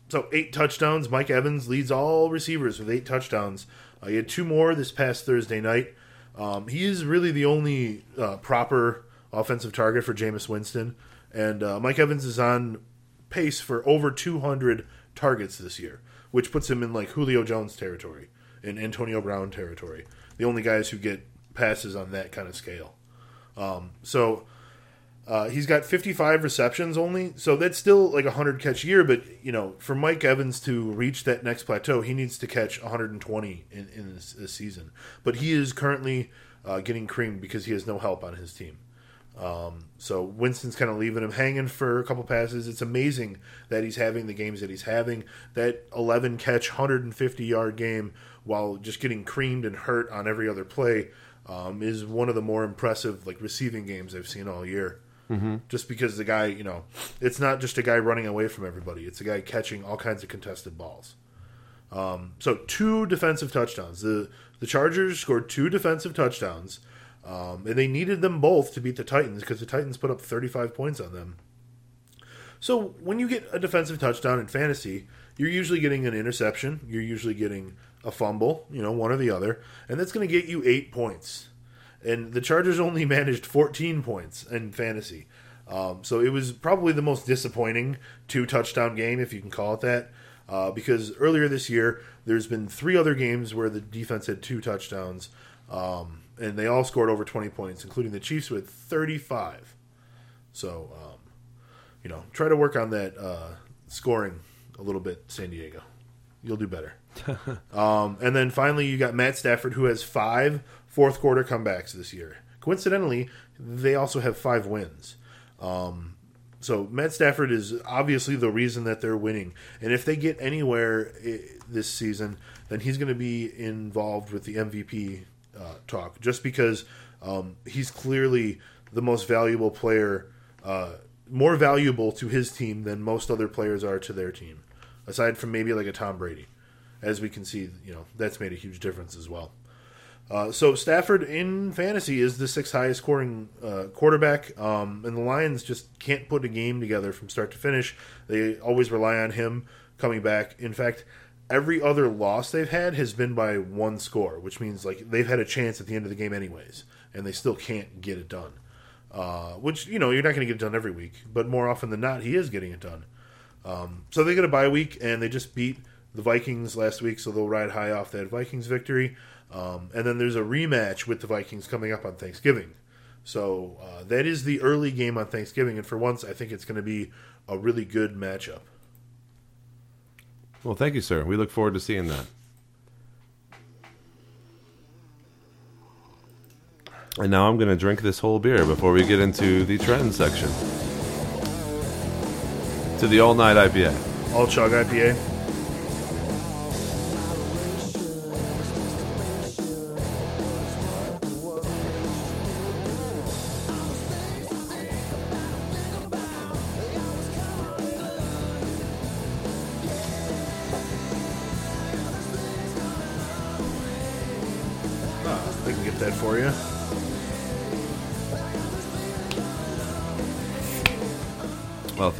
so eight touchdowns. Mike Evans leads all receivers with eight touchdowns. Uh, he had two more this past Thursday night. Um, he is really the only uh, proper offensive target for Jameis Winston, and uh, Mike Evans is on pace for over 200 targets this year, which puts him in like Julio Jones territory, in Antonio Brown territory. The only guys who get passes on that kind of scale. Um, so uh, he's got 55 receptions only, so that's still like a 100 catch year. But you know, for Mike Evans to reach that next plateau, he needs to catch 120 in, in this, this season. But he is currently uh, getting creamed because he has no help on his team. Um, so Winston's kind of leaving him hanging for a couple passes. It's amazing that he's having the games that he's having. That 11 catch, 150 yard game while just getting creamed and hurt on every other play um, is one of the more impressive like receiving games I've seen all year. Mm-hmm. Just because the guy, you know, it's not just a guy running away from everybody; it's a guy catching all kinds of contested balls. Um, so two defensive touchdowns. The the Chargers scored two defensive touchdowns, um, and they needed them both to beat the Titans because the Titans put up 35 points on them. So when you get a defensive touchdown in fantasy, you're usually getting an interception. You're usually getting a fumble, you know, one or the other, and that's going to get you eight points. And the Chargers only *laughs* managed 14 points in fantasy. Um, so it was probably the most disappointing two touchdown game, if you can call it that, uh, because earlier this year there's been three other games where the defense had two touchdowns, um, and they all scored over 20 points, including the Chiefs with 35. So, um, you know, try to work on that uh, scoring a little bit, San Diego. You'll do better. *laughs* um, and then finally, you got Matt Stafford, who has five fourth quarter comebacks this year. Coincidentally, they also have five wins. Um, so Matt Stafford is obviously the reason that they're winning. And if they get anywhere this season, then he's going to be involved with the MVP uh, talk, just because um, he's clearly the most valuable player, uh, more valuable to his team than most other players are to their team, aside from maybe like a Tom Brady. As we can see, you know that's made a huge difference as well. Uh, so Stafford in fantasy is the sixth highest scoring uh, quarterback, um, and the Lions just can't put a game together from start to finish. They always rely on him coming back. In fact, every other loss they've had has been by one score, which means like they've had a chance at the end of the game anyways, and they still can't get it done. Uh, which you know you're not going to get it done every week, but more often than not, he is getting it done. Um, so they get a bye week, and they just beat the Vikings last week, so they'll ride high off that Vikings victory. Um, and then there's a rematch with the Vikings coming up on Thanksgiving. So uh, that is the early game on Thanksgiving, and for once, I think it's going to be a really good matchup. Well, thank you, sir. We look forward to seeing that. And now I'm going to drink this whole beer before we get into the trend section. To the all night IPA. All chug IPA.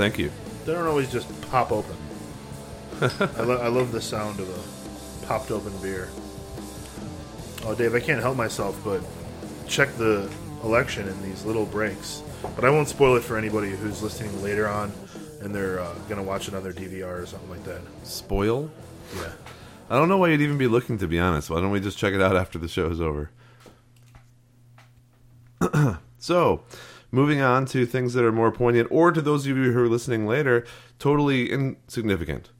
Thank you. They don't always just pop open. *laughs* I, lo- I love the sound of a popped open beer. Oh, Dave, I can't help myself but check the election in these little breaks. But I won't spoil it for anybody who's listening later on and they're uh, going to watch another DVR or something like that. Spoil? Yeah. I don't know why you'd even be looking, to be honest. Why don't we just check it out after the show is over? *clears throat* so, moving on to things that are more poignant, or to those of you who are listening later, totally insignificant.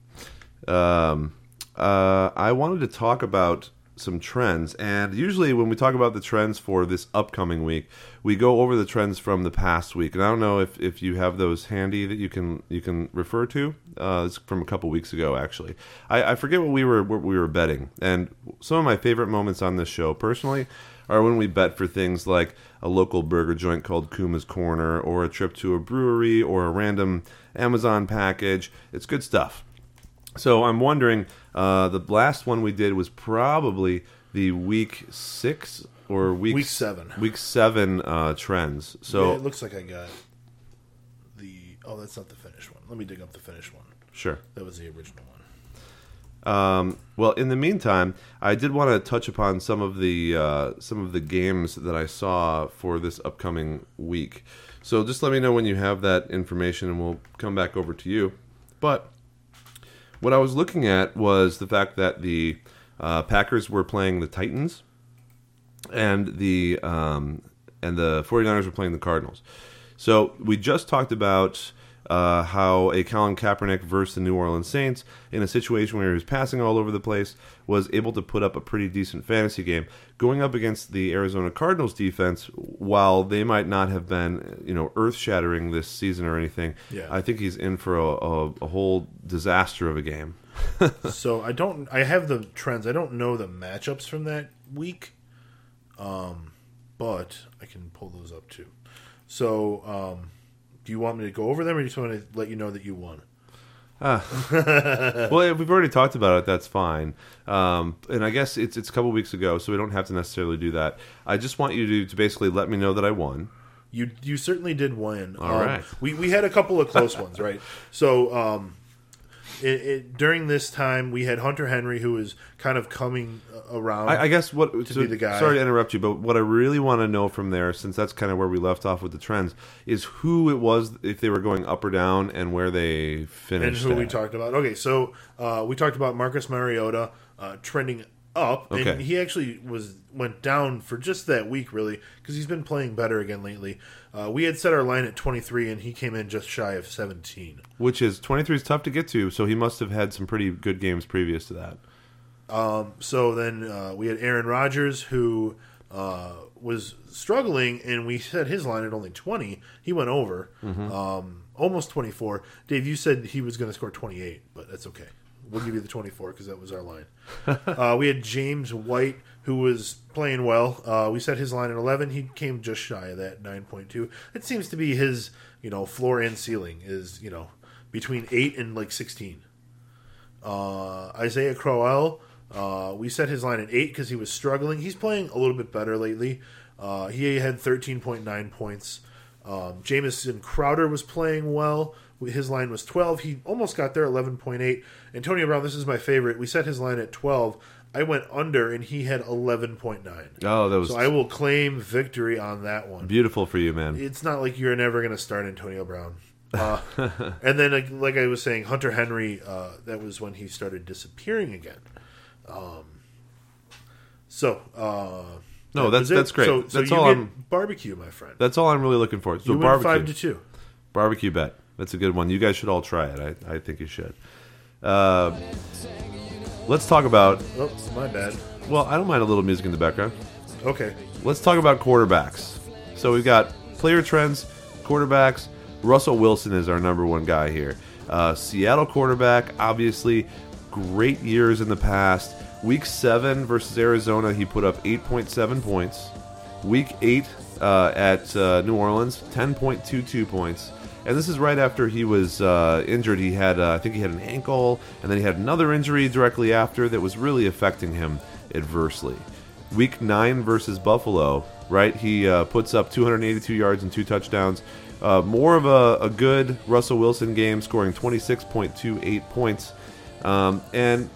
Um, uh, I wanted to talk about some trends, and usually when we talk about the trends for this upcoming week, we go over the trends from the past week. And I don't know if, if you have those handy that you can you can refer to. Uh, it's from a couple weeks ago, actually. I, I forget what we were what we were betting, and some of my favorite moments on this show, personally, are when we bet for things like a local burger joint called Kuma's Corner, or a trip to a brewery, or a random Amazon package. It's good stuff. So I'm wondering, uh, the last one we did was probably the week six or week Week seven. week seven uh, trends. So Yeah, it looks like I got the. Oh, that's not the finished one. Let me dig up the finished one. sure. That was the original one. Um, well, in the meantime, I did want to touch upon some of the uh, some of the games that I saw for this upcoming week. So just let me know when you have that information, and we'll come back over to you. But what I was looking at was the fact that the uh, Packers were playing the Titans, and the um, and the 49ers were playing the Cardinals. So we just talked about uh, how a Colin Kaepernick versus the New Orleans Saints, in a situation where he was passing all over the place, was able to put up a pretty decent fantasy game, going up against the Arizona Cardinals defense. While they might not have been, you know, earth-shattering this season or anything, Yeah. I think he's in for a, a, a whole disaster of a game. *laughs* so I don't. I have the trends. I don't know the matchups from that week, um, but I can pull those up too. So, um, do you want me to go over them, or do you just want to let you know that you won? *laughs* well, if we've already talked about it. That's fine. Um, and I guess it's it's a couple weeks ago, so we don't have to necessarily do that. I just want you to, to basically let me know that I won. You you certainly did win. All um, right. We we had a couple of close *laughs* ones, right? So um, it, it, during this time, we had Hunter Henry, who was kind of coming around. I, I guess what to be the guy. Sorry to interrupt you, but what I really want to know from there, since that's kind of where we left off with the trends, is who it was if they were going up or down and where they finished. and who we talked about. Okay, so uh, we talked about Marcus Mariota uh, trending up, and he actually was went down for just that week, really, because he's been playing better again lately. Uh, we had set our line at 23, and he came in just shy of 17. Which is twenty three is tough to get to, so he must have had some pretty good games previous to that. So then uh, we had Aaron Rodgers, who uh, was struggling, and we set his line at only 20. He went over, um, almost 24. Dave, you said he was going to score 28, but that's okay. We'll give you the 24 because that was our line. *laughs* uh, we had James White, who was playing well. Uh, we set his line at 11. He came just shy of that, 9.2. It seems to be his, you know, floor and ceiling is, you know, between 8 and like 16. Uh, Isaiah Crowell, uh, we set his line at eight because he was struggling. He's playing a little bit better lately. Uh, he had 13.9 points. Um, Jamison Crowder was playing well. His line was 12. He almost got there, 11.8. Antonio Brown, this is my favorite. We set his line at 12. I went under, and he had 11.9. Oh, that was So I will claim victory on that one beautiful for you, man. it's not like you're never going to start Antonio Brown. *laughs* Uh, and then, like, like I was saying, Hunter Henry, uh, that was when he started disappearing again. Um, so, uh, No, that that's- that's great. So, so That's you all get I'm- barbecue, my friend. That's all I'm really looking for. So you barbecue, five to two. barbecue bet. That's a good one. You guys should all try it. I, I think you should. Uh, let's talk about. Oh, my bad. Well, I don't mind a little music in the background. Okay. Let's talk about quarterbacks. So we've got player trends, quarterbacks. Russell Wilson is our number one guy here. Uh, Seattle quarterback, obviously, great years in the past. Week seven versus Arizona, he put up 8.7 points. Week eight uh, at uh, New Orleans, 10.22 points. And this is right after he was uh, injured. He had, uh, I think, he had an ankle, and then he had another injury directly after that was really affecting him adversely. Week nine versus Buffalo, right? He uh, puts up 282 yards and two touchdowns. Uh, more of a, a, good Russell Wilson game, scoring 26.28 points. Um, and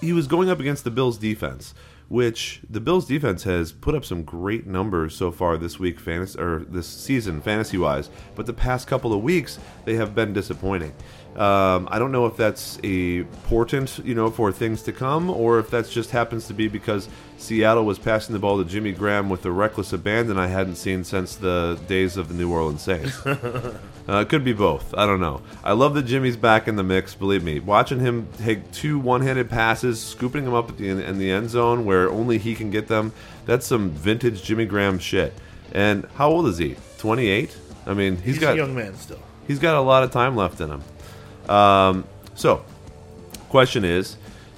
he was going up against the Bills defense, which the Bills defense has put up some great numbers so far this week, fantasy or this season, fantasy wise. But the past couple of weeks, they have been disappointing. Um, I don't know if that's a portent, you know, for things to come, or if that just happens to be because Seattle was passing the ball to Jimmy Graham with a reckless abandon I hadn't seen since the days of the New Orleans Saints. *laughs* uh, it could be both. I don't know. I love that Jimmy's back in the mix. Believe me, watching him take two one-handed passes, scooping them up at the, in the end zone where only he can get them. That's some vintage Jimmy Graham shit. And how old is he? 28. I mean, he's, he's got a young man still. He's got a lot of time left in him. Um, so, question is,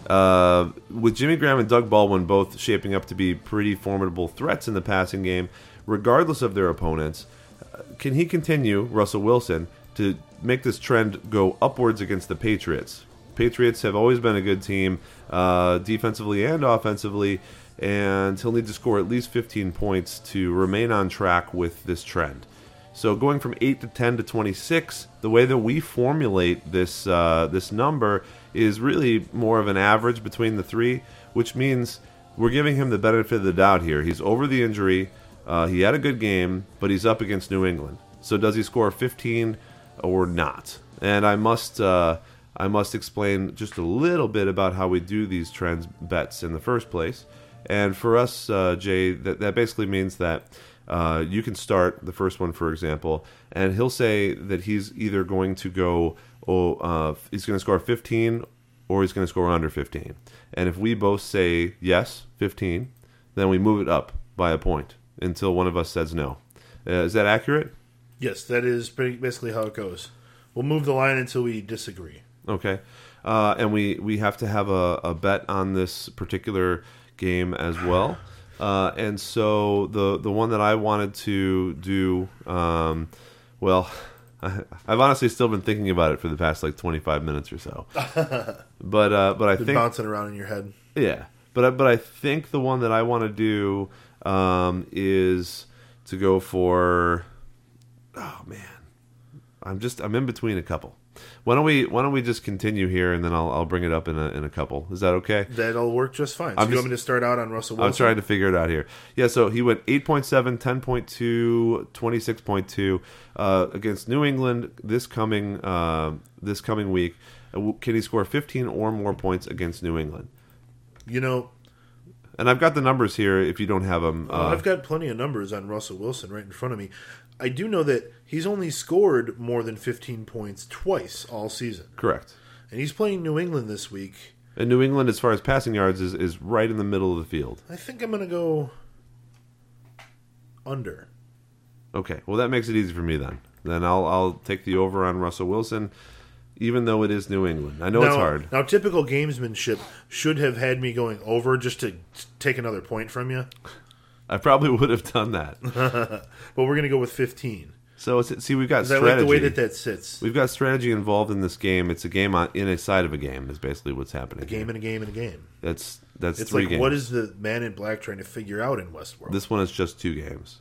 uh, with Jimmy Graham and Doug Baldwin both shaping up to be pretty formidable threats in the passing game, regardless of their opponents, uh, can he continue, Russell Wilson, to make this trend go upwards against the Patriots? Patriots have always been a good team, uh, defensively and offensively, and he'll need to score at least 15 points to remain on track with this trend. So going from 8 to 10 to 26, the way that we formulate this uh, this number is really more of an average between the three, which means we're giving him the benefit of the doubt here. He's over the injury. Uh, he had a good game, but he's up against New England. So does he score 15 or not? And I must uh, I must explain just a little bit about how we do these trends bets in the first place. And for us, uh, Jay, that, that basically means that uh, you can start the first one, for example, and he'll say that he's either going to go, oh, uh, he's going to score 15 or he's going to score under 15. And if we both say yes, 15, then we move it up by a point until one of us says no. Uh, is that accurate? Yes, that is basically how it goes. We'll move the line until we disagree. Okay. Uh, and we, we have to have a, a bet on this particular game as well. Uh, and so the the one that I wanted to do, um, well, *laughs* I've honestly still been thinking about it for the past like 25 minutes or so. *laughs* but uh, but I been think bouncing around in your head. Yeah, but I, but I think the one that I want to do um, is to go for. Oh man, I'm just I'm in between a couple. Why don't we Why don't we just continue here, and then I'll I'll bring it up in a in a couple. Is that okay? That'll work just fine. So I'm you just- want me to start out on Russell Wilson? I'm trying to figure it out here. Yeah, so he went 8.7, 10.2, 26.2 uh, against New England this coming uh, this coming week. Uh, Can he score 15 or more points against New England? You know, And I've got the numbers here. If you don't have them, uh, I've got plenty of numbers on Russell Wilson right in front of me. I do know that he's only scored more than 15 points twice all season. correct. And he's playing New England this week. And New England, as far as passing yards, is, is right in the middle of the field. I think I'm going to go under. Okay, well that makes it easy for me then. Then I'll I'll take the over on Russell Wilson, even though it is New England. I know now, it's hard. Now, typical gamesmanship should have had me going over just to take another point from you. I probably would have done that. *laughs* But we're going to go with 15. So see, we've got 'Cause I strategy. like the way that that sits. We've got strategy involved in this game. It's a game on, in a side of a game. Is basically what's happening. A game and a game and a game. That's that's It's like games. what is the man in black trying to figure out in Westworld? this one is just two games.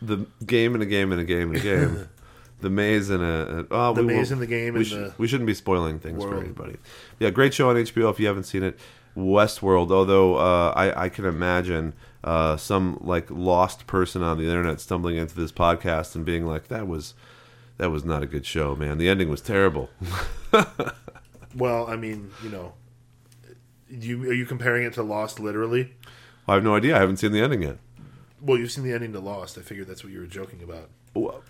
The game and a game and a game and a game. *laughs* the maze and a, oh, The we maze and the game We, and sh- the we shouldn't be spoiling things for anybody. Yeah, great show on HBO if you haven't seen it. Westworld, although uh, I, I can imagine uh, some like lost person on the internet stumbling into this podcast and being like, "That was that was not a good show, man. The ending was terrible." *laughs* Well, I mean, you know, you are you comparing it to Lost literally? I have no idea. I haven't seen the ending yet. Well, you've seen the ending to Lost. I figured that's what you were joking about. Well,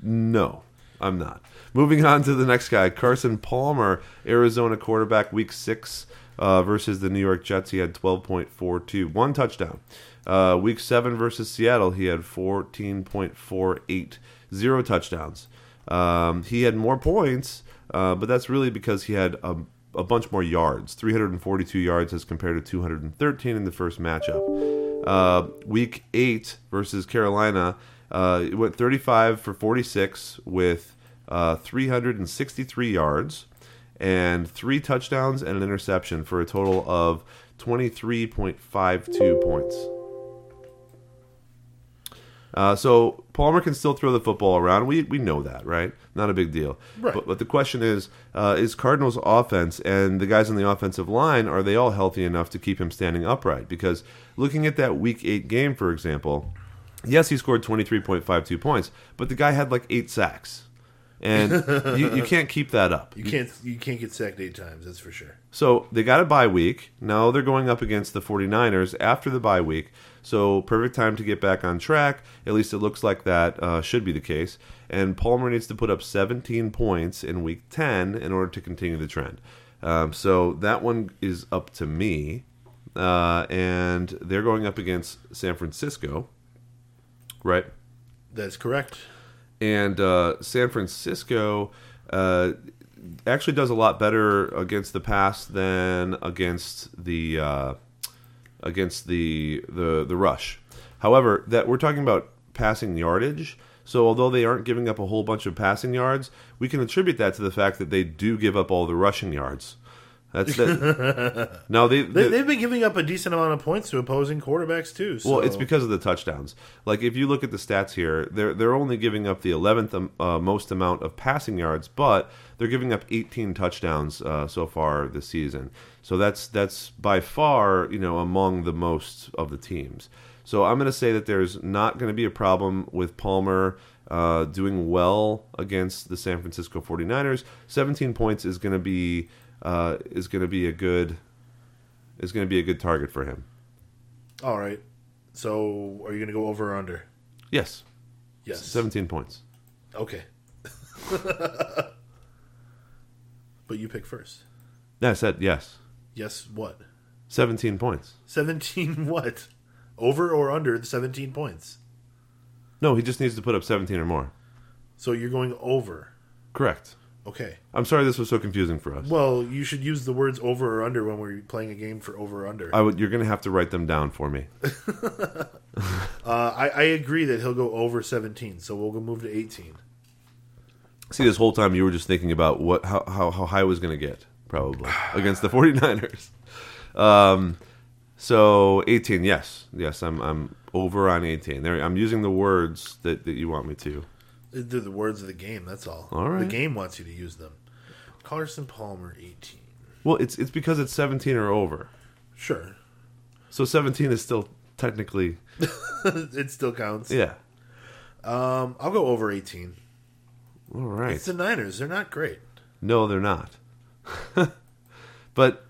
No, I'm not. Moving on to the next guy, Carson Palmer, Arizona quarterback, week six uh, versus the New York Jets. He had 12.42, one touchdown. Uh, week seven versus Seattle, he had 14.48, zero touchdowns. Um, he had more points, uh, but that's really because he had a, a bunch more yards 342 yards as compared to 213 in the first matchup. Uh, week eight versus Carolina, uh, it went 35 for 46 with uh, 363 yards and three touchdowns and an interception for a total of 23.52 points. Uh, so Palmer can still throw the football around. We we know that, right? Not a big deal. Right. But, but the question is, uh, is Cardinals offense and the guys on the offensive line are they all healthy enough to keep him standing upright? Because looking at that Week Eight game, for example, yes, he scored twenty three point five two points, but the guy had like eight sacks, and *laughs* you, you can't keep that up. You can't you can't get sacked eight times. That's for sure. So they got a bye week. Now they're going up against the 49ers after the bye week. So perfect time to get back on track. At least it looks like that uh, should be the case. And Palmer needs to put up 17 points in week 10 in order to continue the trend. Um, so that one is up to me. Uh, and they're going up against San Francisco, right? That's correct. And uh, San Francisco uh, actually does a lot better against the pass than against the uh, against the, the the rush. However, that we're talking about passing yardage. So although they aren't giving up a whole bunch of passing yards, we can attribute that to the fact that they do give up all the rushing yards. That's *laughs* that. now they, They, they they've been giving up a decent amount of points to opposing quarterbacks too. So. well, it's because of the touchdowns. Like if you look at the stats here, they're they're only giving up the eleventh um, uh, most amount of passing yards, but they're giving up 18 touchdowns uh, so far this season. So that's that's by far you know among the most of the teams. So I'm going to say that there's not going to be a problem with Palmer uh, doing well against the San Francisco 49ers. 17 points is going to be uh, is going to be a good is going to be a good target for him. all right. So are you going to go over or under? Yes. Yes. 17 points. Okay. *laughs* but you pick first. No, I said yes. Yes. What? 17 points. Seventeen. *laughs* What? Over or under the seventeen points? No, he just needs to put up 17 or more. So you're going over. Correct. Okay. I'm sorry this was so confusing for us. Well, you should use the words over or under when we're playing a game for over or under. I would, you're going to have to write them down for me. *laughs* Uh, I, I agree that he'll go over 17, so we'll go move to 18. See, this whole time you were just thinking about what how, how, how high I was going to get, probably, *sighs* against the 49ers. Um, so 18, yes. Yes, I'm, I'm over on 18. There, I'm using the words that, that you want me to. They're the words of the game, that's all. All right. The game wants you to use them. Carson Palmer, 18. Well, it's, it's because it's 17 or over. Sure. So 17 is still technically, *laughs* it still counts. yeah. Um, I'll go over 18. All right. It's the Niners. They're not great. No, they're not. *laughs* but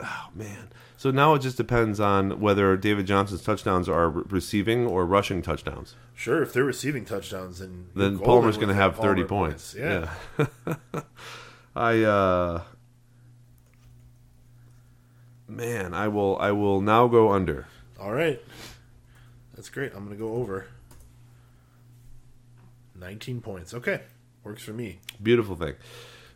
oh man. So now it just depends on whether David Johnson's touchdowns are re- receiving or rushing touchdowns. Sure, if they're receiving touchdowns, then Then Palmer's going to have 30 Palmer points. Yeah. Yeah. *laughs* I uh man, I will I will now go under. All right. That's great. I'm going to go over. 19 points. Okay. Works for me. Beautiful thing.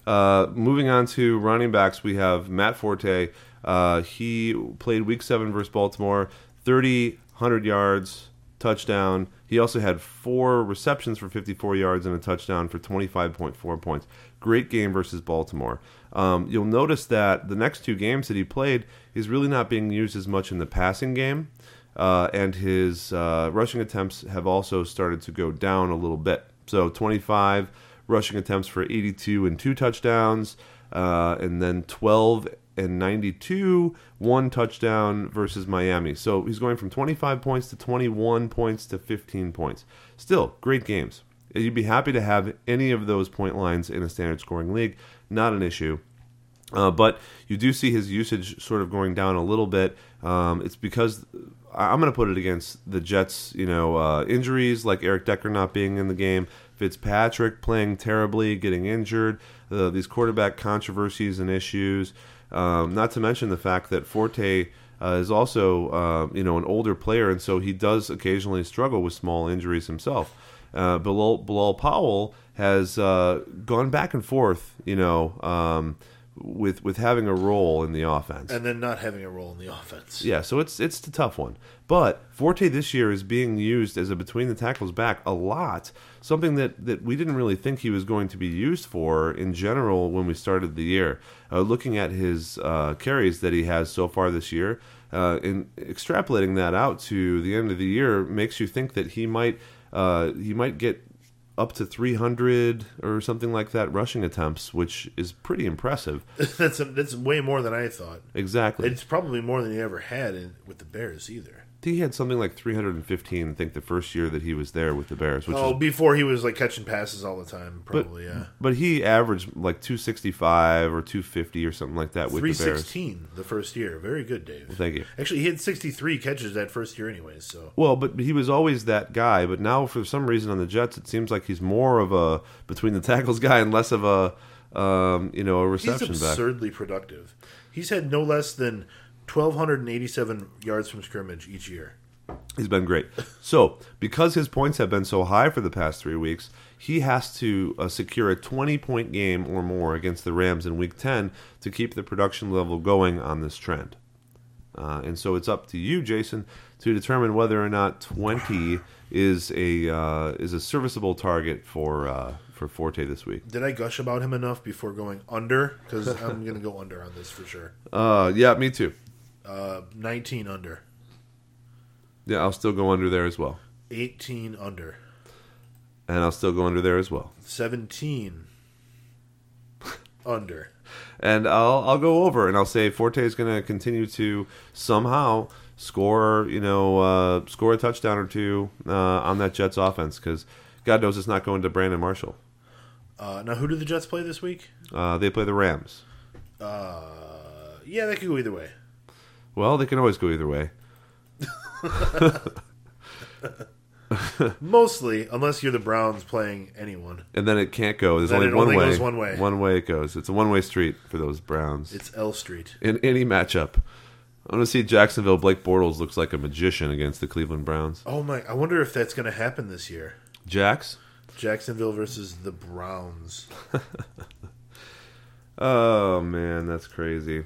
Uh, moving on to running backs, we have Matt Forte. Uh, he played Week Seven versus Baltimore, 30, 100 yards, touchdown. He also had four receptions for 54 yards and a touchdown for 25.4 points. Great game versus Baltimore. Um, you'll notice that the next two games that he played, he's really not being used as much in the passing game, uh, and his uh, rushing attempts have also started to go down a little bit. So 25 rushing attempts for 82 and two touchdowns, uh, and then 12 and 92, one touchdown versus Miami. So he's going from 25 points to 21 points to 15 points. Still, great games. You'd be happy to have any of those point lines in a standard scoring league. Not an issue. Uh, but you do see his usage sort of going down a little bit. Um, it's because I'm going to put it against the Jets, you know, uh, injuries like Eric Decker not being in the game, Fitzpatrick playing terribly, getting injured, uh, these quarterback controversies and issues. Um, not to mention the fact that Forte uh, is also uh, you know an older player, and so he does occasionally struggle with small injuries himself. Uh, Bilal, Bilal Powell has uh, gone back and forth, you know, um, with with having a role in the offense. and then not having a role in the offense. Yeah, so it's it's a tough one. But Forte this year is being used as a between the tackles back a lot, something that, that we didn't really think he was going to be used for in general when we started the year. Uh, looking at his uh, carries that he has so far this year, uh, and extrapolating that out to the end of the year makes you think that he might uh, he might get up to 300 or something like that rushing attempts, which is pretty impressive. *laughs* that's that's way more than I thought. Exactly. It's probably more than he ever had in, with the Bears either. He had something like 315 i think the first year that he was there with the bears which Oh, is before he was like catching passes all the time, probably yeah. but he averaged like 265 or 250 or something like that with the bears sixteen the first year. Very good, Dave. thank you Actually, he had sixty three catches that first year, anyways. So well but he was always that guy but now for some reason on the jets it seems like he's more of a between the tackles *laughs* guy and less of a um, you know a he's reception back absurdly productive. He's had no less than twelve hundred and eighty seven yards from scrimmage each year. He's been great. So, because his points have been so high for the past three weeks, he has to uh, secure a 20 point game or more against the Rams in week 10 to keep the production level going on this trend. Uh, and so it's up to you, Jason, to determine whether or not 20 is a uh, is a serviceable target for uh, for Forte this week. Did I gush about him enough before going under? Because I'm going to go under on this for sure. Uh, yeah, me too. Uh, 19 under, Yeah, I'll still go under there as well, 18 under, and I'll still go under there as well. 17 under. *laughs* and I'll I'll go over and I'll say Forte is going to continue to somehow score, you know, uh, score a touchdown or two uh, on that Jets offense because God knows it's not going to Brandon Marshall. Uh, now, who do the Jets play this week? Uh, they play the Rams. Uh, yeah, that could go either way. Well, they can always go either way. Mostly, unless you're the Browns playing anyone. And then it can't go. There's Then only it one only way. goes one way. One way it goes. It's a one way street for those Browns It's L Street. in any matchup. I want to see Jacksonville. Blake Bortles looks like a magician against the Cleveland Browns. Oh my! I wonder if that's going to happen this year. Jax. Jacksonville versus the Browns. *laughs* Oh man, that's crazy.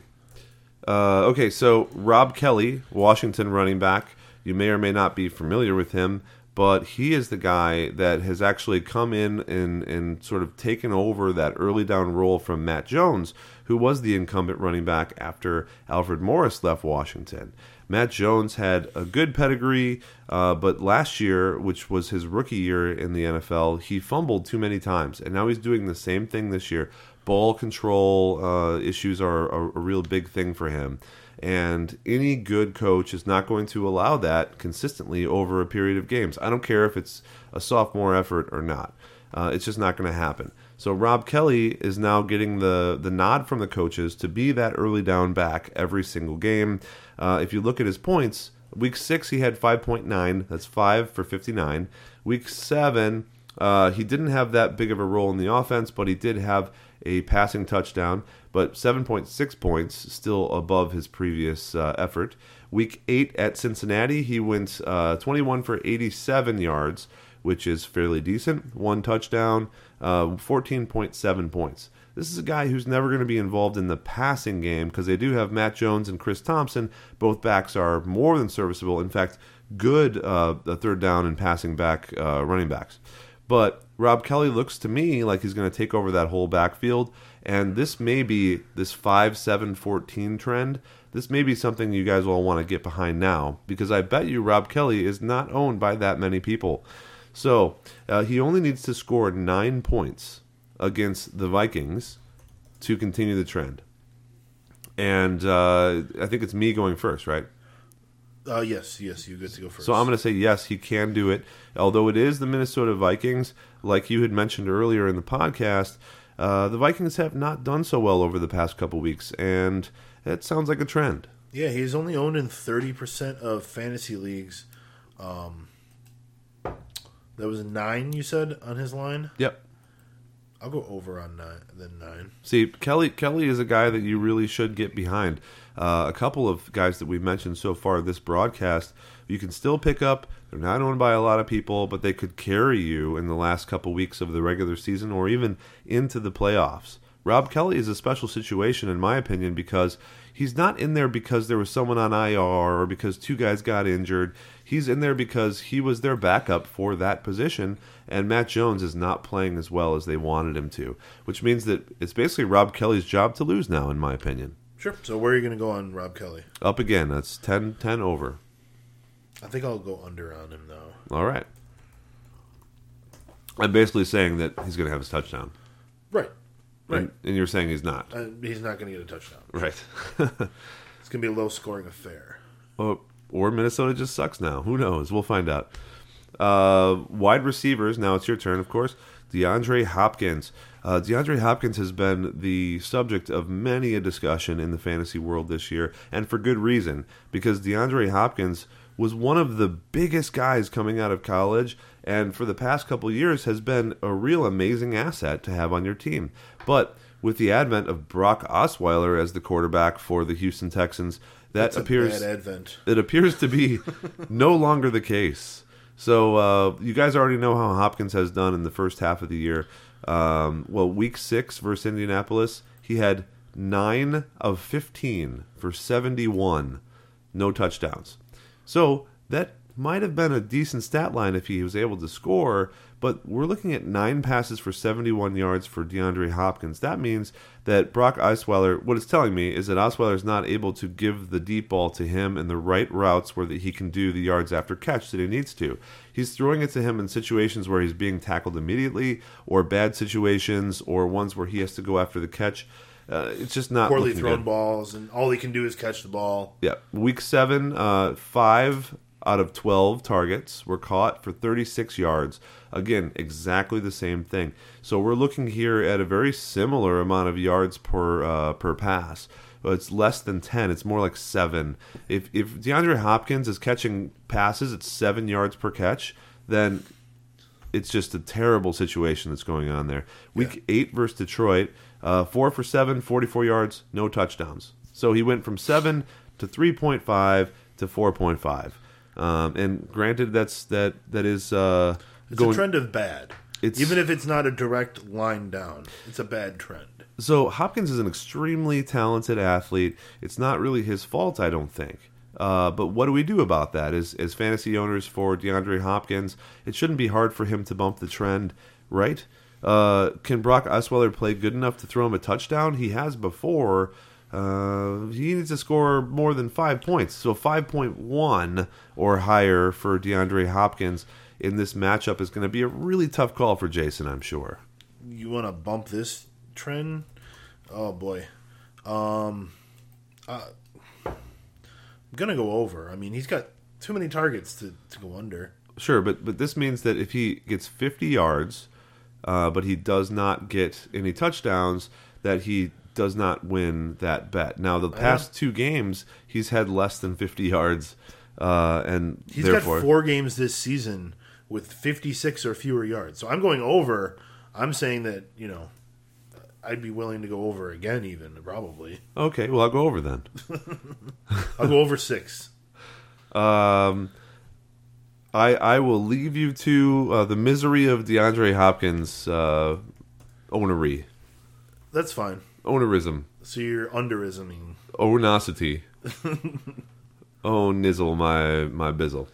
Uh, okay, so Rob Kelley, Washington running back. You may or may not be familiar with him, but he is the guy that has actually come in and, and sort of taken over that early down role from Matt Jones, who was the incumbent running back after Alfred Morris left Washington. Matt Jones had a good pedigree, uh, but last year, which was his rookie year in the NFL, he fumbled too many times, and now he's doing the same thing this year. Ball control uh, issues are a, a real big thing for him, and any good coach is not going to allow that consistently over a period of games. I don't care if it's a sophomore effort or not. Uh, it's just not going to happen. So Rob Kelley is now getting the the nod from the coaches to be that early down back every single game. Uh, if you look at his points, week six he had 5.9. That's five for 59. Week seven, uh, he didn't have that big of a role in the offense, but he did have a passing touchdown. But 7.6 points, still above his previous uh, effort. Week eight at Cincinnati, he went uh, 21 for 87 yards which is fairly decent. One touchdown, uh, 14.7 points. This is a guy who's never going to be involved in the passing game because they do have Matt Jones and Chris Thompson. Both backs are more than serviceable. In fact, good uh, third down and passing back uh, running backs. But Rob Kelley looks to me like he's going to take over that whole backfield. And this may be this 5 7 14 trend. This may be something you guys all want to get behind now because I bet you Rob Kelley is not owned by that many people. So uh, he only needs to score nine points against the Vikings to continue the trend. And uh, I think it's me going first, right? Uh, yes, yes, you get to go first. So I'm going to say yes, he can do it. Although it is the Minnesota Vikings, like you had mentioned earlier in the podcast, uh, the Vikings have not done so well over the past couple weeks, and it sounds like a trend. Yeah, he's only owned in thirty percent of fantasy leagues. Um, That was nine. You said on his line. Yep. I'll go over on nine. Then nine. See, Kelley Kelley is a guy that you really should get behind. Uh, a couple of guys that we've mentioned so far this broadcast, you can still pick up. They're not owned by a lot of people, but they could carry you in the last couple weeks of the regular season or even into the playoffs. Rob Kelley is a special situation, in my opinion, because he's not in there because there was someone on IR or because two guys got injured. He's in there because he was their backup for that position, and Matt Jones is not playing as well as they wanted him to, which means that it's basically Rob Kelley's job to lose now, in my opinion. Sure. So where are you going to go on Rob Kelley? Up again. That's 10, 10 over. I think I'll go under on him though. All right. I'm basically saying that he's going to have his touchdown. Right. Right. And, and you're saying he's not. Uh, he's not going to get a touchdown. Right. *laughs* It's going to be a low scoring affair. or, or Minnesota just sucks now. Who knows? We'll find out. Uh, wide receivers. Now it's your turn, of course. DeAndre Hopkins. Uh, DeAndre Hopkins has been the subject of many a discussion in the fantasy world this year, and for good reason, because DeAndre Hopkins was one of the biggest guys coming out of college, and for the past couple years has been a real amazing asset to have on your team. But with the advent of Brock Osweiler as the quarterback for the Houston Texans, that a appears it appears to be *laughs* no longer the case. So uh, you guys already know how Hopkins has done in the first half of the year. Um, well, week six versus Indianapolis, he had nine of fifteen for seventy-one, no touchdowns. So that might have been a decent stat line if he was able to score, but we're looking at nine passes for 71 yards for DeAndre Hopkins. That means that Brock Osweiler, what it's telling me is that Osweiler is not able to give the deep ball to him in the right routes where that he can do the yards after catch that he needs to. He's throwing it to him in situations where he's being tackled immediately, or bad situations, or ones where he has to go after the catch. Uh, it's just not Poorly thrown good. balls, and all he can do is catch the ball. Yeah, week seven, uh, five out of twelve targets were caught for 36 yards. Again, exactly the same thing. So we're looking here at a very similar amount of yards per uh, per pass. But It's less than 10. It's more like seven. If if DeAndre Hopkins is catching passes at seven yards per catch, then it's just a terrible situation that's going on there. Week eight versus Detroit, uh, four for seven, 44 yards, no touchdowns. So he went from seven to 3.5 to 4.5. Um, and granted, that's that that is uh, It's going. a trend of bad. It's- Even if it's not a direct line down, it's a bad trend. So Hopkins is an extremely talented athlete. It's not really his fault, I don't think. Uh, but what do we do about that? As as fantasy owners for DeAndre Hopkins, it shouldn't be hard for him to bump the trend, right? Uh, can Brock Osweiler play good enough to throw him a touchdown? He has before. Uh, he needs to score more than five points, so five point one or higher for DeAndre Hopkins in this matchup is going to be a really tough call for Jason, I'm sure. You want to bump this trend? Oh boy, um, uh, I'm gonna go over. I mean, he's got too many targets to, to go under. Sure, but but this means that if he gets 50 yards, uh, but he does not get any touchdowns, that he does not win that bet. Now, the past two games, he's had less than 50 yards, uh, and He's therefore, got four games this season with 56 or fewer yards. So I'm going over. I'm saying that you know, I'd be willing to go over again, even probably. okay, well, I'll go over then. *laughs* I'll go over six. Um, I I will leave you to uh, the misery of DeAndre Hopkins uh, ownery, That's fine. Ownerism, So you're underisming. owenosity. *laughs* oh, nizzle my my bizzle.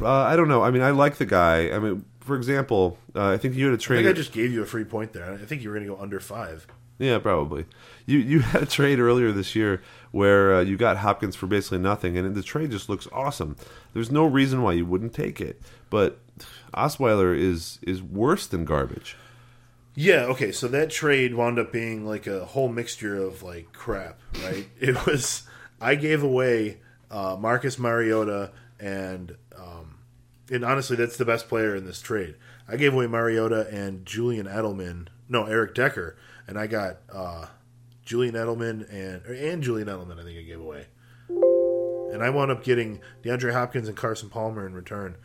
Uh, I don't know. I mean, I like the guy. I mean, for example, uh, I think you had a trade. I think I just gave you a free point there. I think you were going to go under five. Yeah, probably. You you had a trade earlier this year where uh, you got Hopkins for basically nothing, and the trade just looks awesome. There's no reason why you wouldn't take it, but Osweiler is is worse than garbage. Yeah, okay, so that trade wound up being like a whole mixture of like crap, right? *laughs* it was I gave away uh, Marcus Mariota and um, and honestly that's the best player in this trade. I gave away Mariota and Julian Edelman, no Eric Decker, and I got uh, Julian Edelman and and Julian Edelman. I think I gave away, and I wound up getting DeAndre Hopkins and Carson Palmer in return.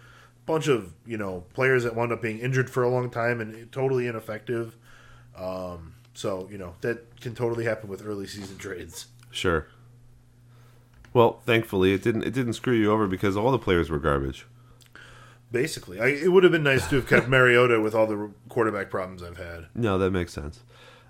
Bunch of you know players that wound up being injured for a long time and totally ineffective. Um, so you know that can totally happen with early season trades. Sure. Well, thankfully it didn't. It didn't screw you over because all the players were garbage. Basically, I, it would have been nice to have kept *laughs* Mariota with all the quarterback problems I've had. No, that makes sense.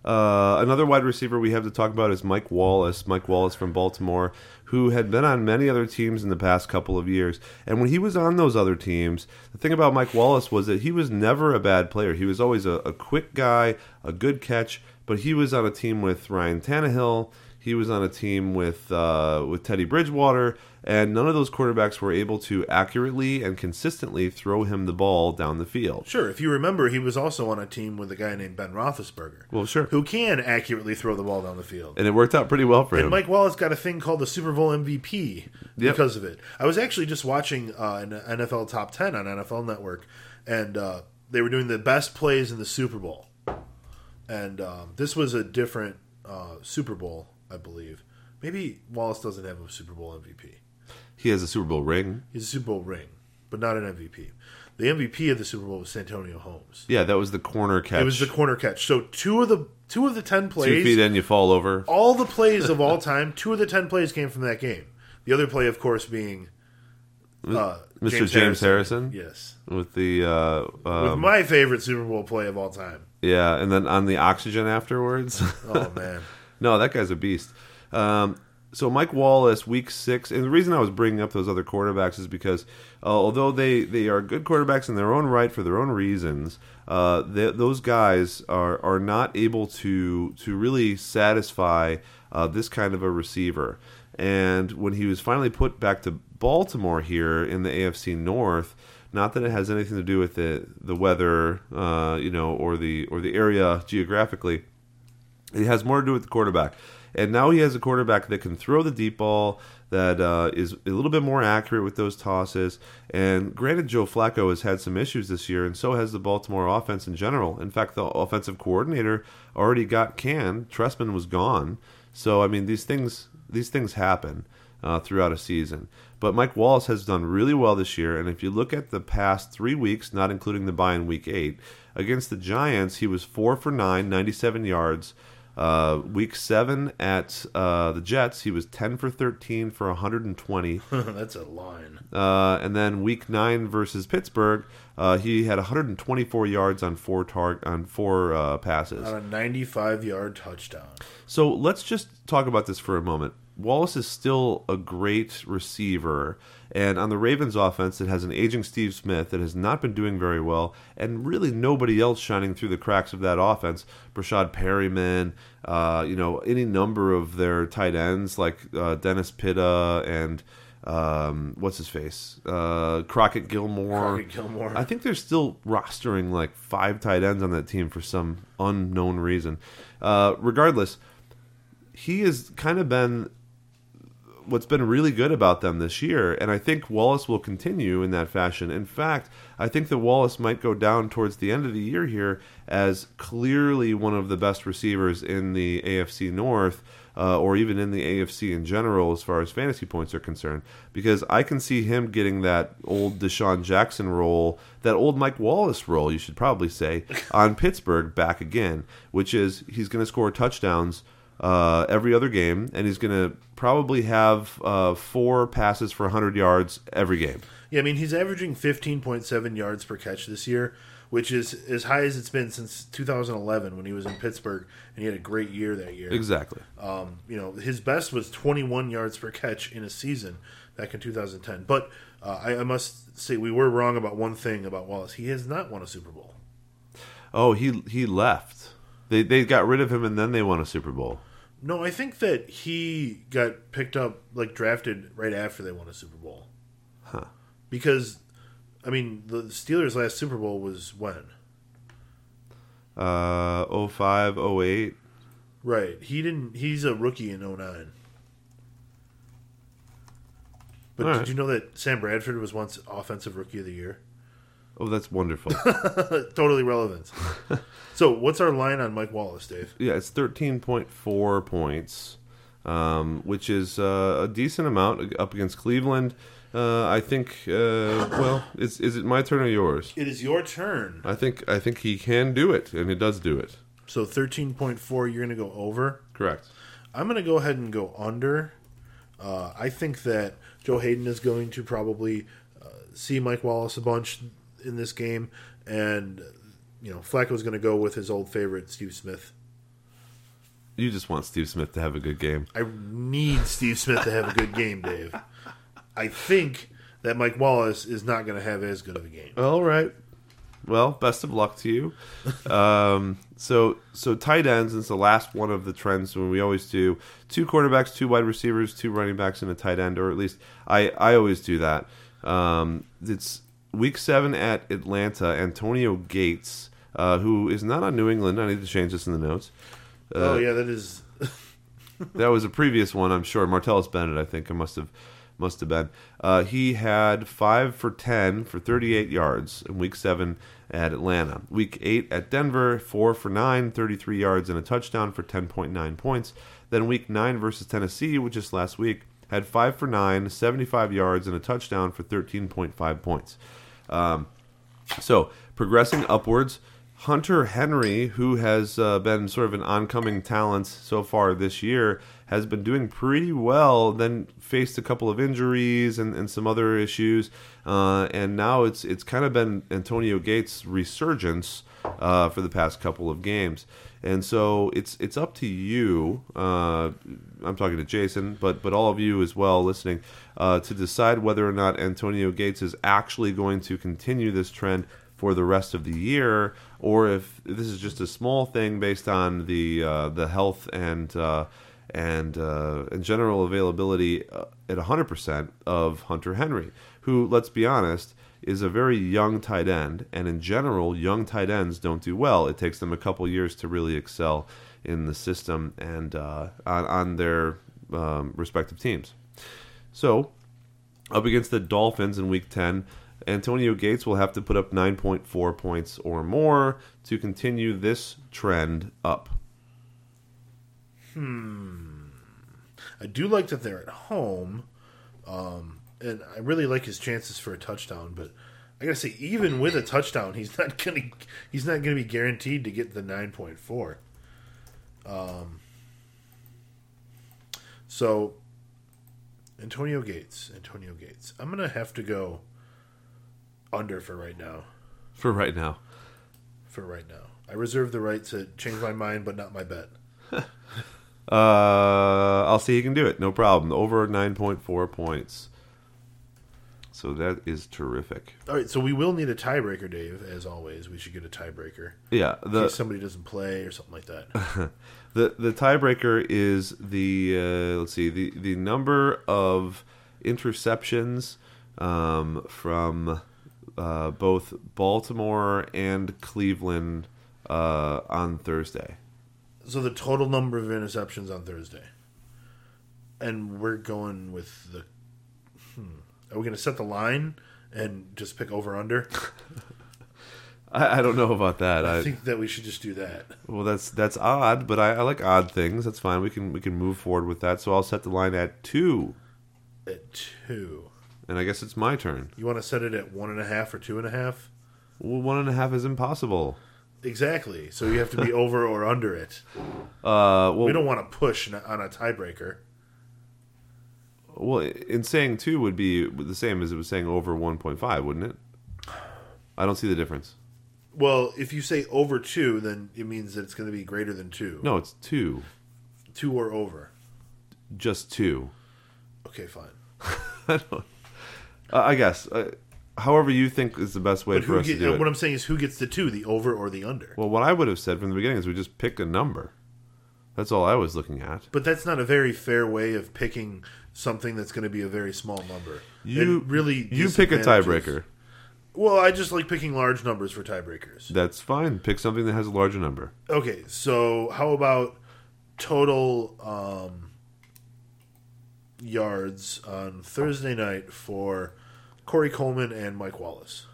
Uh, another wide receiver we have to talk about is Mike Wallace. Mike Wallace from Baltimore, who had been on many other teams in the past couple of years. And when he was on those other teams, the thing about Mike Wallace was that he was never a bad player. He was always a, a quick guy, a good catch, but he was on a team with Ryan Tannehill. He was on a team with uh, with Teddy Bridgewater, and none of those quarterbacks were able to accurately and consistently throw him the ball down the field. Sure, if you remember, he was also on a team with a guy named Ben Roethlisberger. Well, sure. Who can accurately throw the ball down the field. And it worked out pretty well for him. And him. Mike Wallace got a thing called the Super Bowl MVP Yep. because of it. I was actually just watching uh, an NFL Top 10 on NFL Network, and uh, they were doing the best plays in the Super Bowl. And um, this was a different uh, Super Bowl, I believe. Maybe Wallace doesn't have a Super Bowl MVP. he has a Super Bowl ring. He's a Super Bowl ring, but not an MVP. The MVP of the Super Bowl was Santonio Holmes. Yeah, that was the corner catch. It was the corner catch. So two of the two of the ten plays Two feet in, you fall over. all the plays of all *laughs* time, two of the ten plays came from that game. The other play, of course, being uh, Mr. James Harrison? Yes, with the uh, with um, my favorite Super Bowl play of all time. yeah, and then on the oxygen afterwards. Oh man, *laughs* no, that guy's a beast. Um, so Mike Wallace, week six, and the reason I was bringing up those other quarterbacks is because uh, although they they are good quarterbacks in their own right for their own reasons, uh, th- those guys are are not able to to really satisfy uh, this kind of a receiver. And when he was finally put back to Baltimore here in the AFC North, not that it has anything to do with the the weather, uh, you know, or the or the area geographically. It has more to do with the quarterback. And now he has a quarterback that can throw the deep ball, that uh, is a little bit more accurate with those tosses. And granted, Joe Flacco has had some issues this year, and so has the Baltimore offense in general. In fact, the offensive coordinator already got canned. Trestman was gone. So I mean, these things these things happen uh, throughout a season. But Mike Wallace has done really well this year, and if you look at the past three weeks, not including the bye in week eight, against the Giants, he was four for nine, 97 yards. Uh, week seven at uh, the Jets, he was 10 for 13 for 120. *laughs* that's a line. Uh, and then week nine versus Pittsburgh, uh, he had 124 yards on four tar- on four uh, passes. On a 95 yard touchdown. So let's just talk about this for a moment. Wallace is still a great receiver, and on the Ravens offense, it has an aging Steve Smith that has not been doing very well, and really nobody else shining through the cracks of that offense. Breshad Perriman, uh, you know, any number of their tight ends like uh, Dennis Pitta and um, what's his face, uh, Crockett Gilmore. Crockett Gilmore. I think they're still rostering like five tight ends on that team for some unknown reason. Uh, regardless, he has kind of been what's been really good about them this year, and I think Wallace will continue in that fashion. In fact, I think that Wallace might go down towards the end of the year here as clearly one of the best receivers in the AFC North. Uh, or even in the AFC in general, as far as fantasy points are concerned, because I can see him getting that old DeSean Jackson role, that old Mike Wallace role, you should probably say, on Pittsburgh back again, which is he's going to score touchdowns uh, every other game, and he's going to probably have uh, four passes for 100 yards every game. Yeah, I mean, he's averaging 15.7 yards per catch this year, which is as high as it's been since 2011 when he was in Pittsburgh, and he had a great year that year. Exactly. Um, you know, his best was 21 yards per catch in a season back in 2010. But uh, I, I must say, we were wrong about one thing about Wallace. He has not won a Super Bowl. Oh, he he left. They they got rid of him, and then they won a Super Bowl. No, I think that he got picked up, like drafted right after they won a Super Bowl. Huh. Because, I mean, the Steelers' last Super Bowl was when? Uh, 05, 08. Right. He didn't. He's a rookie in 09. But All did right. you know that Sam Bradford was once Offensive Rookie of the Year? Oh, that's wonderful. *laughs* totally relevant. so, what's our line on Mike Wallace, Dave? yeah, it's 13.4 points, um, which is uh, a decent amount up against Cleveland. Uh, I think. Uh, well, is is it my turn or yours? It is your turn. I think I think he can do it, and he does do it. So 13.4, you're going to go over. Correct. I'm going to go ahead and go under. Uh, I think that Joe Haden is going to probably uh, see Mike Wallace a bunch in this game, and you know Flacco's going to go with his old favorite Steve Smith. You just want Steve Smith to have a good game. I need Steve Smith to have a good game, Dave. I think that Mike Wallace is not going to have as good of a game. All right. Well, best of luck to you. *laughs* um, so, so tight ends is the last one of the trends when we always do two quarterbacks, two wide receivers, two running backs, and a tight end, or at least I, I always do that. Um, it's week seven at Atlanta. Antonio Gates, uh, who is not on New England. I need to change this in the notes. oh yeah, that is. *laughs* that was a previous one, I'm sure. Martellus Bennett, I think, it must have must have been. Uh, he had five for ten for 38 yards in Week Seven at Atlanta. Week Eight at Denver, four for nine, 33 yards and a touchdown for 10.9 points. Then Week Nine versus Tennessee, which is last week, had five for nine, 75 yards and a touchdown for 13.5 points. Um, so progressing upwards. Hunter Henry, who has uh, been sort of an oncoming talent so far this year, has been doing pretty well. Then faced a couple of injuries and, and some other issues, uh, and now it's it's kind of been Antonio Gates' resurgence uh, for the past couple of games. And so it's it's up to you. Uh, I'm talking to Jason, but but all of you as well listening uh, to decide whether or not Antonio Gates is actually going to continue this trend for the rest of the year, or if this is just a small thing based on the uh, the health and uh, and uh, and general availability at 100% of Hunter Henry, who, let's be honest, is a very young tight end, and in general, young tight ends don't do well. It takes them a couple years to really excel in the system and uh, on, on their um, respective teams. So, up against the Dolphins in Week 10. Antonio Gates will have to put up 9.4 points or more to continue this trend up. Hmm. I do like that they're at home, um, and I really like his chances for a touchdown. But I gotta say, even with a touchdown, he's not gonna he's not gonna be guaranteed to get the nine point four. Um, so Antonio Gates, Antonio Gates. I'm gonna have to go under for right now. For right now. For right now, I reserve the right to change my mind, but not my bet. *laughs* Uh, I'll see he can do it. No problem. Over 9.4 points. So that is terrific. All right, so we will need a tiebreaker, Dave. As always, we should get a tiebreaker. Yeah, in the case somebody doesn't play or something like that. *laughs* the the tiebreaker is the uh, let's see the the number of interceptions um, from uh, both Baltimore and Cleveland uh, on Thursday. so the total number of interceptions on Thursday, and we're going with the. Hmm, are we going to set the line and just pick over under? *laughs* I, I don't know about that. I I, think that we should just do that. well, that's that's odd, but I, I like odd things. That's fine. We can we can move forward with that. So I'll set the line at two, At two, and I guess it's my turn. you want to set it at one and a half or two and a half? Well, one and a half is impossible. Exactly. So you have to be *laughs* over or under it. Uh, well, We don't want to push on a tiebreaker. Well, in saying two would be the same as it was saying over 1.5, wouldn't it? I don't see the difference. Well, if you say over two, then it means that it's going to be greater than two. No, it's two. Two or over. Just two. Okay, fine. *laughs* I don't. Uh, I guess. Uh, however, you think is the best way But for us get, to do what it. I'm saying is who gets the two, the over or the under? Well, what I would have said from the beginning is we just pick a number. That's all I was looking at. But that's not a very fair way of picking something that's going to be a very small number. You It really You pick a tiebreaker. Well, I just like picking large numbers for tiebreakers. That's fine. Pick something that has a larger number. Okay, so how about total um, yards on Thursday night for Corey Coleman and Mike Wallace?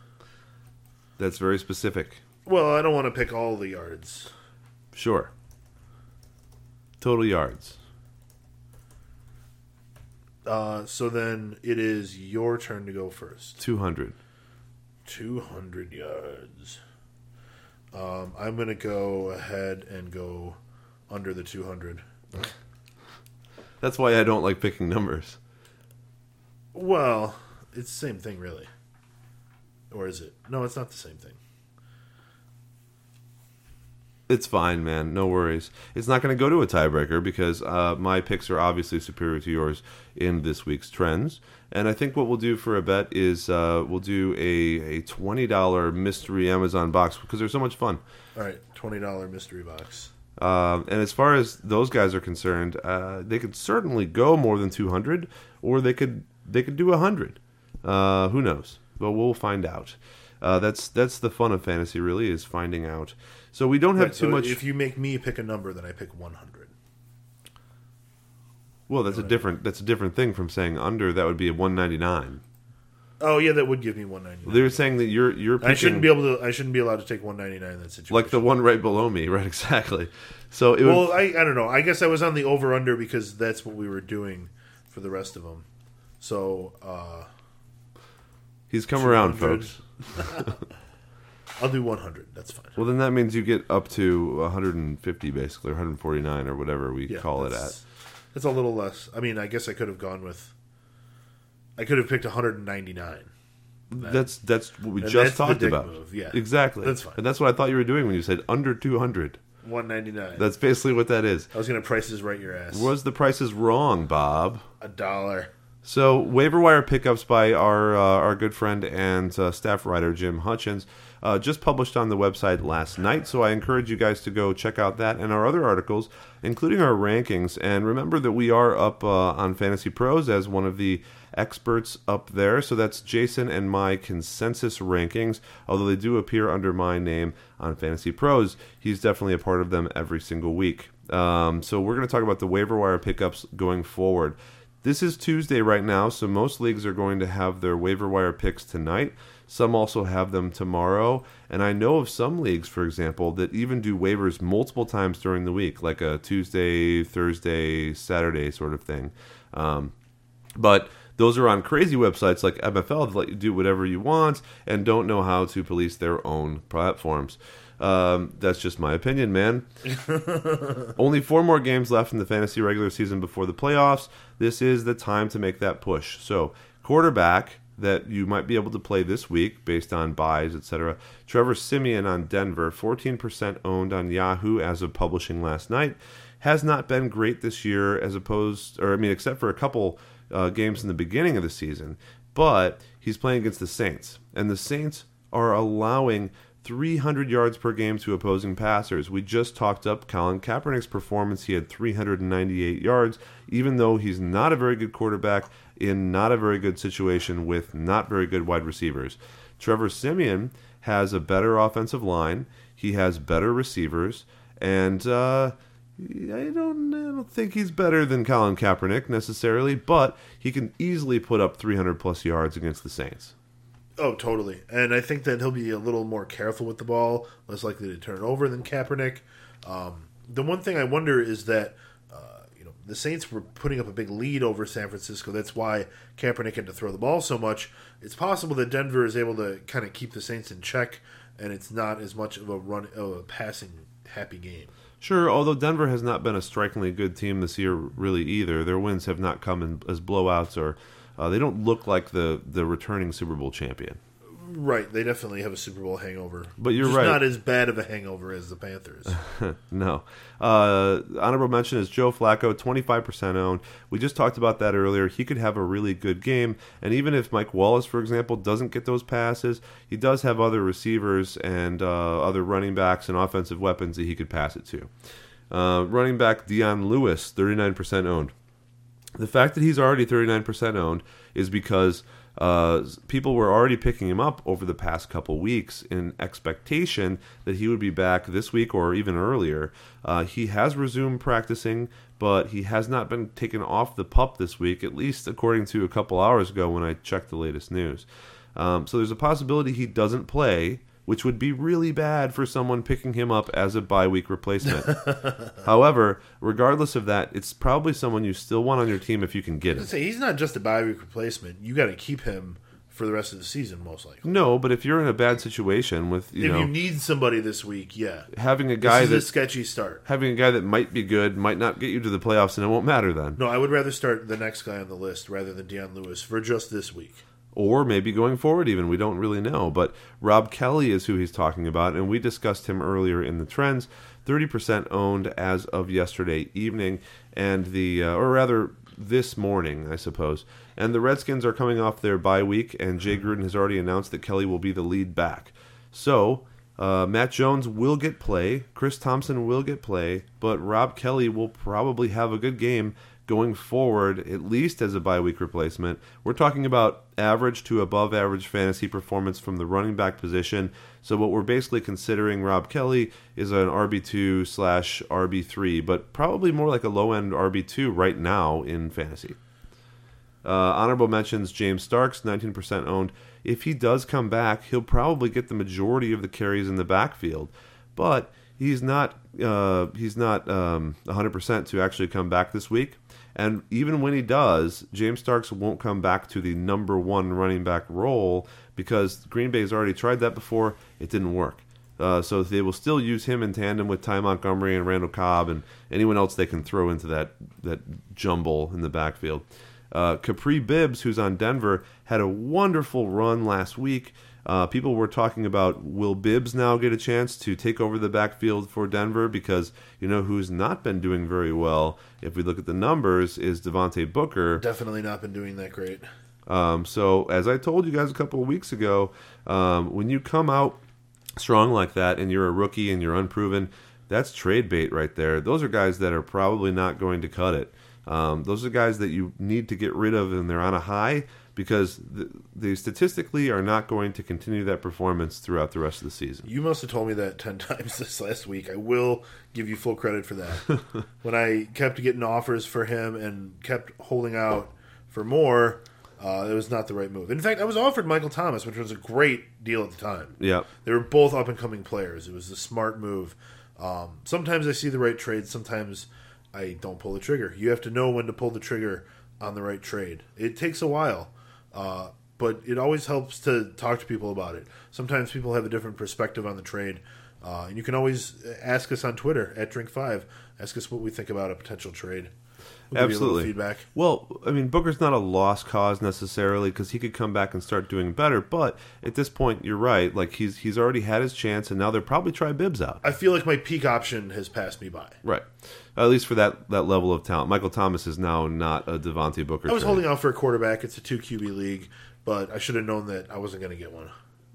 That's very specific. Well, I don't want to pick all the yards. Sure. Total yards. Uh, so then it is your turn to go first. 200. 200 yards. Um, I'm going to go ahead and go under the 200. That's why I don't like picking numbers. Well, it's the same thing, really. Or is it? No, it's not the same thing. It's fine, man. No worries. It's not going to go to a tiebreaker because uh, my picks are obviously superior to yours in this week's trends. And I think what we'll do for a bet is uh, we'll do a, a $20 mystery Amazon box because they're so much fun. All right, $20 mystery box. Um, and as far as those guys are concerned, uh, they could certainly go more than 200, or they could they could do 100. Uh, who knows? But we'll find out. Uh, that's that's the fun of fantasy, really, is finding out. So we don't have Right, too so much. If you make me pick a number, then I pick 100. well, that's a different that's a different thing from saying under. That would be a 199. Oh yeah, that would give me 199. They're saying that you're you're picking I shouldn't be able to. I shouldn't be allowed to take 199 in that situation. like the one right below me, *laughs* right? Exactly. So it would, Well, I, I don't know. I guess I was on the over under because that's what we were doing for the rest of them. So uh, he's come around, folks. *laughs* I'll do 100. That's fine. Well, then that means you get up to 150, basically, or 149, or whatever we Yeah, call it at. that's- a little less. I mean, I guess I could have gone with. I could have picked 199. That's that's what we And just talked about. move, yeah. exactly. That's fine. And that's what I thought you were doing when you said under 200. 199. That's basically what that is. I was going to prices right your ass. Was the prices wrong, Bob? a dollar. So waiver wire pickups by our uh, our good friend and uh, staff writer Jim Hutchins uh, just published on the website last night. So I encourage you guys to go check out that and our other articles, including our rankings. And remember that we are up uh, on Fantasy Pros as one of the experts up there. So that's Jason and my consensus rankings. Although they do appear under my name on Fantasy Pros, he's definitely a part of them every single week. Um, so we're going to talk about the waiver wire pickups going forward. This is Tuesday right now, so most leagues are going to have their waiver wire picks tonight. Some also have them tomorrow. And I know of some leagues, for example, that even do waivers multiple times during the week, like a Tuesday, Thursday, Saturday sort of thing. Um, but those are on crazy websites like MFL that let you do whatever you want and don't know how to police their own platforms. Um, that's just my opinion, man. *laughs* Only four more games left in the fantasy regular season before the playoffs. This is the time to make that push. So, quarterback that you might be able to play this week based on buys, etc. Trevor Siemian on Denver, 14% owned on Yahoo as of publishing last night. Has not been great this year, as opposed, or I mean, except for a couple uh, games in the beginning of the season. But he's playing against the Saints, and the Saints are allowing 300 yards per game to opposing passers. We just talked up Colin Kaepernick's performance. He had 398 yards, even though he's not a very good quarterback in not a very good situation with not very good wide receivers. Trevor Siemian has a better offensive line. He has better receivers, and uh, I don't, I don't think he's better than Colin Kaepernick necessarily, but he can easily put up 300 plus yards against the Saints. Oh, totally. And I think that he'll be a little more careful with the ball, less likely to turn over than Kaepernick. Um, the one thing I wonder is that the Saints were putting up a big lead over San Francisco. That's why Kaepernick had to throw the ball so much. It's possible that Denver is able to kind of keep the Saints in check, and it's not as much of a run of a passing happy game. Sure, although Denver has not been a strikingly good team this year, really either. Their wins have not come in as blowouts, or uh, they don't look like the the returning Super Bowl champion. Right, they definitely have a Super Bowl hangover, But you're Just right. Not as bad of a hangover as the Panthers. *laughs* no. Uh, honorable mention is Joe Flacco, 25% owned. We just talked about that earlier. He could have a really good game. And even if Mike Wallace, for example, doesn't get those passes, he does have other receivers and uh, other running backs and offensive weapons that he could pass it to. Uh, running back Dion Lewis, 39% owned. The fact that he's already 39% owned is because uh, people were already picking him up over the past couple weeks in expectation that he would be back this week or even earlier. Uh, he has resumed practicing, but he has not been taken off the pup this week, at least according to a couple hours ago when I checked the latest news. Um, so there's a possibility he doesn't play which would be really bad for someone picking him up as a bye week replacement. *laughs* However, regardless of that, it's probably someone you still want on your team if you can get I him. say he's not just a bye week replacement. You got to keep him for the rest of the season, most likely. No, but if you're in a bad situation with you if know you need somebody this week, yeah, having a this guy is a that sketchy start. having a guy that might be good might not get you to the playoffs, and it won't matter then. No, I would rather start the next guy on the list rather than Dion Lewis for just this week. Or maybe going forward even. We don't really know. But Rob Kelley is who he's talking about and we discussed him earlier in the trends. 30% owned as of yesterday evening and the uh, or rather this morning i suppose. And the redskins are coming off their bye week and jay gruden has already announced that kelly will be the lead back. So uh, Matt Jones will get play. Chris Thompson will get play, but Rob Kelley will probably have a good game going forward, at least as a bye week replacement. We're talking about average to above average fantasy performance from the running back position. So what we're basically considering Rob Kelley is an RB two slash RB three, but probably more like a low end RB two right now in fantasy. Uh, honorable mentions James Starks, 19% owned. If he does come back, he'll probably get the majority of the carries in the backfield, but he's not uh, he's not um, 100% to actually come back this week. And even when he does, James Starks won't come back to the number one running back role because Green Bay's already tried that before. It didn't work. Uh, so they will still use him in tandem with Ty Montgomery and Randall Cobb and anyone else they can throw into that that jumble in the backfield. Uh, Kapri Bibbs, who's on Denver, had a wonderful run last week. Uh, people were talking about will Bibbs now get a chance to take over the backfield for Denver because you know who's not been doing very well. If we look at the numbers, is Devontae Booker. Definitely not been doing that great. Um, so as I told you guys a couple of weeks ago, um, when you come out strong like that and you're a rookie and you're unproven, that's trade bait right there. Those are guys that are probably not going to cut it. Um, those are guys that you need to get rid of and they're on a high because th- they statistically are not going to continue that performance throughout the rest of the season. You must have told me that *laughs* 10 times this last week. I will give you full credit for that. *laughs* when I kept getting offers for him and kept holding out for more, uh, it was not the right move. In fact, I was offered Michael Thomas, which was a great deal at the time. Yeah. They were both up and coming players. It was a smart move. Um, sometimes I see the right trade, sometimes I don't pull the trigger. You have to know when to pull the trigger on the right trade. It takes a while, uh, but it always helps to talk to people about it. Sometimes people have a different perspective on the trade, uh, and you can always ask us on Twitter at Drink5. Ask us what we think about a potential trade. We'll give you a little Absolutely. feedback. Well, I mean, Booker's not a lost cause necessarily because he could come back and start doing better. But at this point, you're right. Like he's he's already had his chance, and now they'll probably try Bibbs out. I feel like my peak option has passed me by. Right. At least for that that level of talent. Michael Thomas is now not a Devontae Booker. I was holding out for a quarterback. It's a two QB league, but I should have known that I wasn't going to get one.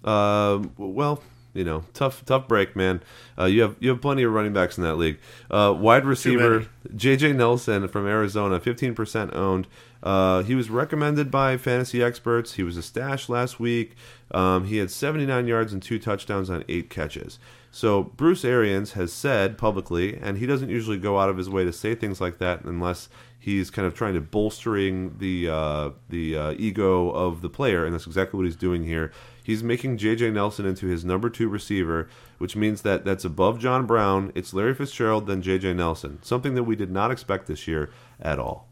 Um, well, you know, tough tough break, man. Uh, you have you have plenty of running backs in that league. Uh, wide receiver J.J. Nelson from Arizona, fifteen percent owned. Uh, he was recommended by fantasy experts. He was a stash last week. Um, he had 79 yards and two touchdowns on eight catches. So Bruce Arians has said publicly, and he doesn't usually go out of his way to say things like that unless he's kind of trying to bolstering the uh, the uh, ego of the player, and that's exactly what he's doing here. He's making J.J. Nelson into his number two receiver, which means that that's above John Brown. It's Larry Fitzgerald, then J.J. Nelson, something that we did not expect this year at all.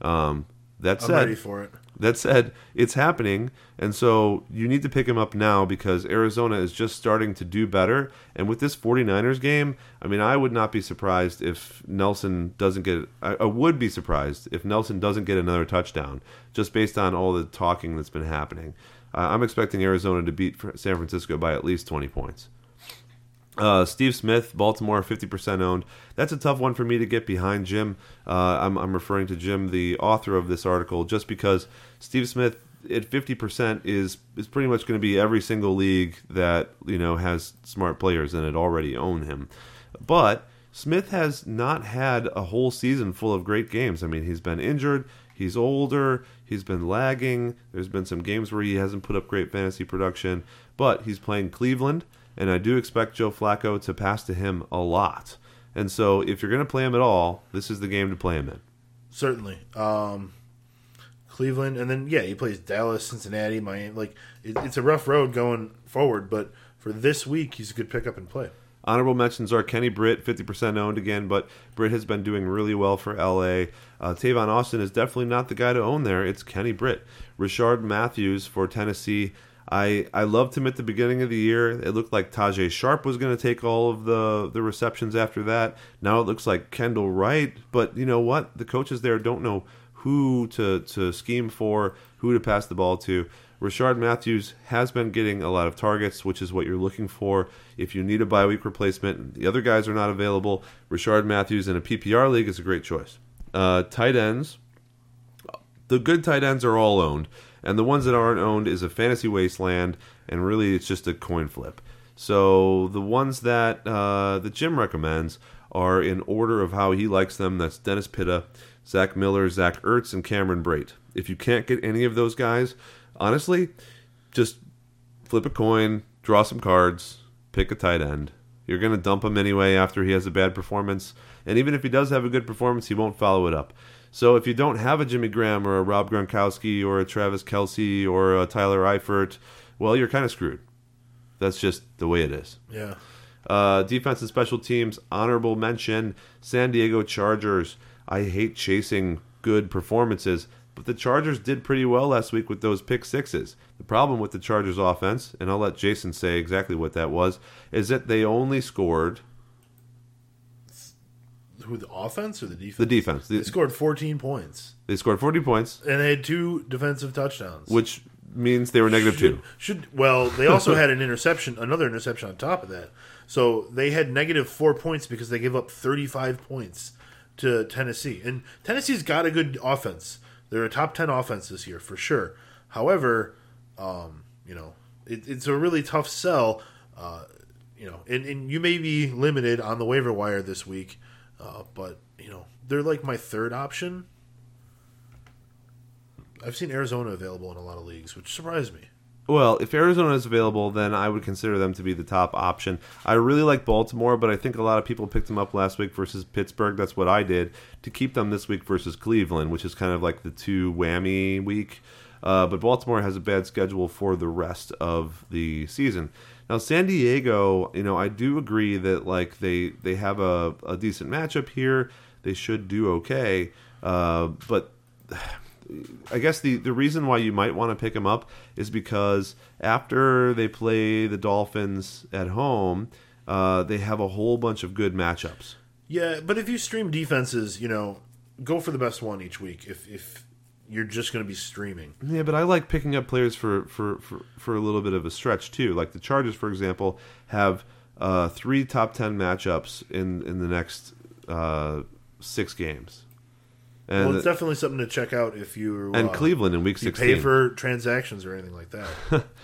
Um, that I'm said, ready for it. That said, it's happening, and so you need to pick him up now because Arizona is just starting to do better. And with this 49ers game, I mean, I would not be surprised if Nelson doesn't get. I, would be surprised if Nelson doesn't get another touchdown, just based on all the talking that's been happening. Uh, I'm expecting Arizona to beat San Francisco by at least 20 points. Uh, Steve Smith, Baltimore, 50% owned. That's a tough one for me to get behind, Jim. Uh, I'm, I'm referring to Jim, the author of this article, just because Steve Smith at 50% is is pretty much going to be every single league that you know has smart players in it already own him. But Smith has not had a whole season full of great games. I mean, he's been injured, he's older, he's been lagging. There's been some games where he hasn't put up great fantasy production, but he's playing Cleveland and I do expect Joe Flacco to pass to him a lot. And so, if you're going to play him at all, this is the game to play him in. Certainly. Um, Cleveland, and then yeah, he plays Dallas, Cincinnati, Miami. Like it, it's a rough road going forward, but for this week, he's a good pickup and play. Honorable mentions are Kenny Britt, 50% owned again, but Britt has been doing really well for LA. Uh, Tavon Austin is definitely not the guy to own there. It's Kenny Britt. Rishard Matthews for Tennessee. I, I loved him at the beginning of the year. It looked like Tajae Sharpe was going to take all of the, the receptions after that. Now it looks like Kendall Wright. But you know what? The coaches there don't know who to, to scheme for, who to pass the ball to. Rishard Matthews has been getting a lot of targets, which is what you're looking for. If you need a bye week replacement, the other guys are not available. Rishard Matthews in a PPR league is a great choice. Uh, tight ends, the good tight ends are all owned, and the ones that aren't owned is a fantasy wasteland, and really it's just a coin flip. So the ones that uh, that Jim recommends are in order of how he likes them. That's Dennis Pitta, Zach Miller, Zach Ertz, and Cameron Brate. If you can't get any of those guys, honestly, just flip a coin, draw some cards, pick a tight end. You're going to dump him anyway after he has a bad performance. And even if he does have a good performance, he won't follow it up. So if you don't have a Jimmy Graham or a Rob Gronkowski or a Travis Kelce or a Tyler Eifert, well, you're kind of screwed. That's just the way it is. Yeah. Uh, defense and special teams, honorable mention San Diego Chargers. I hate chasing good performances, but the Chargers did pretty well last week with those pick sixes. The problem with the Chargers offense, and I'll let Jason say exactly what that was, is that they only scored Who the offense or the defense? the defense. They They, scored 14 points they scored 40 points, and they had two defensive touchdowns. which means they were negative two. Should well, they also had an interception, another interception on top of that. So they had negative four points because they gave up 35 points to Tennessee. And Tennessee's got a good offense. They're a top 10 offense this year for sure. However, um, you know, it, it's a really tough sell. Uh, you know, and, and you may be limited on the waiver wire this week, uh, but you know they're like my third option. I've seen Arizona available in a lot of leagues, which surprised me. Well, if Arizona is available, then I would consider them to be the top option. I really like Baltimore, but I think a lot of people picked them up last week versus Pittsburgh. That's what I did to keep them this week versus Cleveland, which is kind of like the two whammy week. Uh, but Baltimore has a bad schedule for the rest of the season. Now, San Diego, you know, I do agree that like they they have a, a decent matchup here. They should do okay, uh, but *sighs* I guess the, the reason why you might want to pick them up is because after they play the Dolphins at home, uh, they have a whole bunch of good matchups. Yeah, but if you stream defenses, you know, go for the best one each week. If if you're just going to be streaming, Yeah, but I like picking up players for, for, for, for a little bit of a stretch too. Like the Chargers, for example, have uh, three top ten matchups in in the next uh, six games, and well, it's definitely something to check out if you and uh, Cleveland in Week sixteen. pay for transactions or anything like that. *laughs*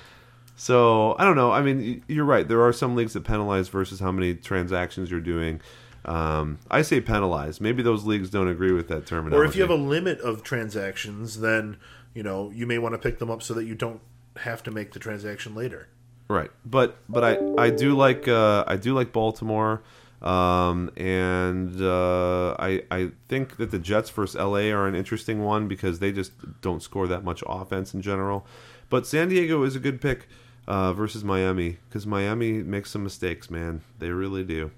So I don't know. I mean, you're right. There are some leagues that penalize versus how many transactions you're doing. Um, I say penalize. Maybe those leagues don't agree with that terminology. or if you have a limit of transactions, then you know you may want to pick them up so that you don't have to make the transaction later. right, but but I I do like uh, I do like Baltimore, um, and uh, I I think that the Jets versus LA are an interesting one because they just don't score that much offense in general. But San Diego is a good pick uh, versus Miami because Miami makes some mistakes, man. They really do.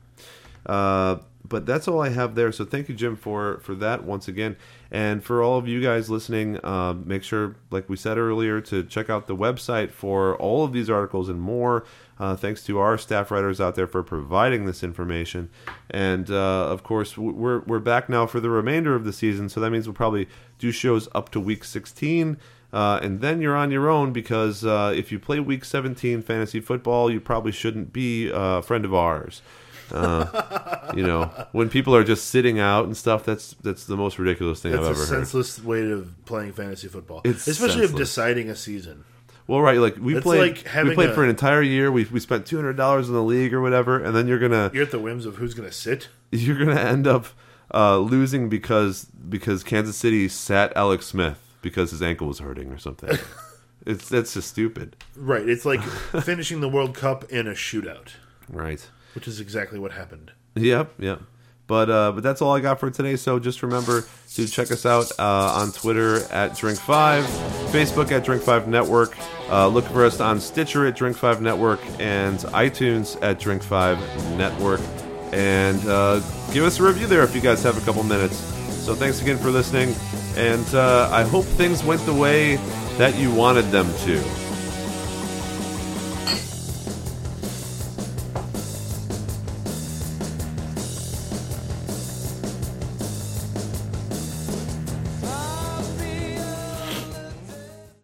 Uh, but that's all I have there. So thank you, Jim, for for that once again, and for all of you guys listening. Uh, make sure, like we said earlier, to check out the website for all of these articles and more. Uh, thanks to our staff writers out there for providing this information, and uh, of course we're we're back now for the remainder of the season. So that means we'll probably do shows up to week 16. Uh, and then you're on your own because uh, if you play week 17 fantasy football, you probably shouldn't be a friend of ours. Uh, *laughs* you know, when people are just sitting out and stuff, that's that's the most ridiculous thing That's I've a ever heard. senseless way of playing fantasy football, It's especially of deciding a season. Well, right, like we It's played, like we played a- for an entire year. We we spent two hundred dollars in the league or whatever, and then you're gonna You're at the whims of who's going to sit. you're gonna end up uh, losing because because Kansas City sat Alex Smith because his ankle was hurting or something. *laughs* it's that's just stupid, Right. It's like *laughs* finishing the World Cup in a shootout, right? Which is exactly what happened. Yep, yep. But uh, but that's all I got for today. So just remember to check us out uh, on Twitter at Drink Five, Facebook at Drink Five Network. Uh, look for us on Stitcher at Drink Five Network and iTunes at Drink Five Network. And uh, give us a review there if you guys have a couple minutes. So thanks again for listening, and uh, I hope things went the way that you wanted them to.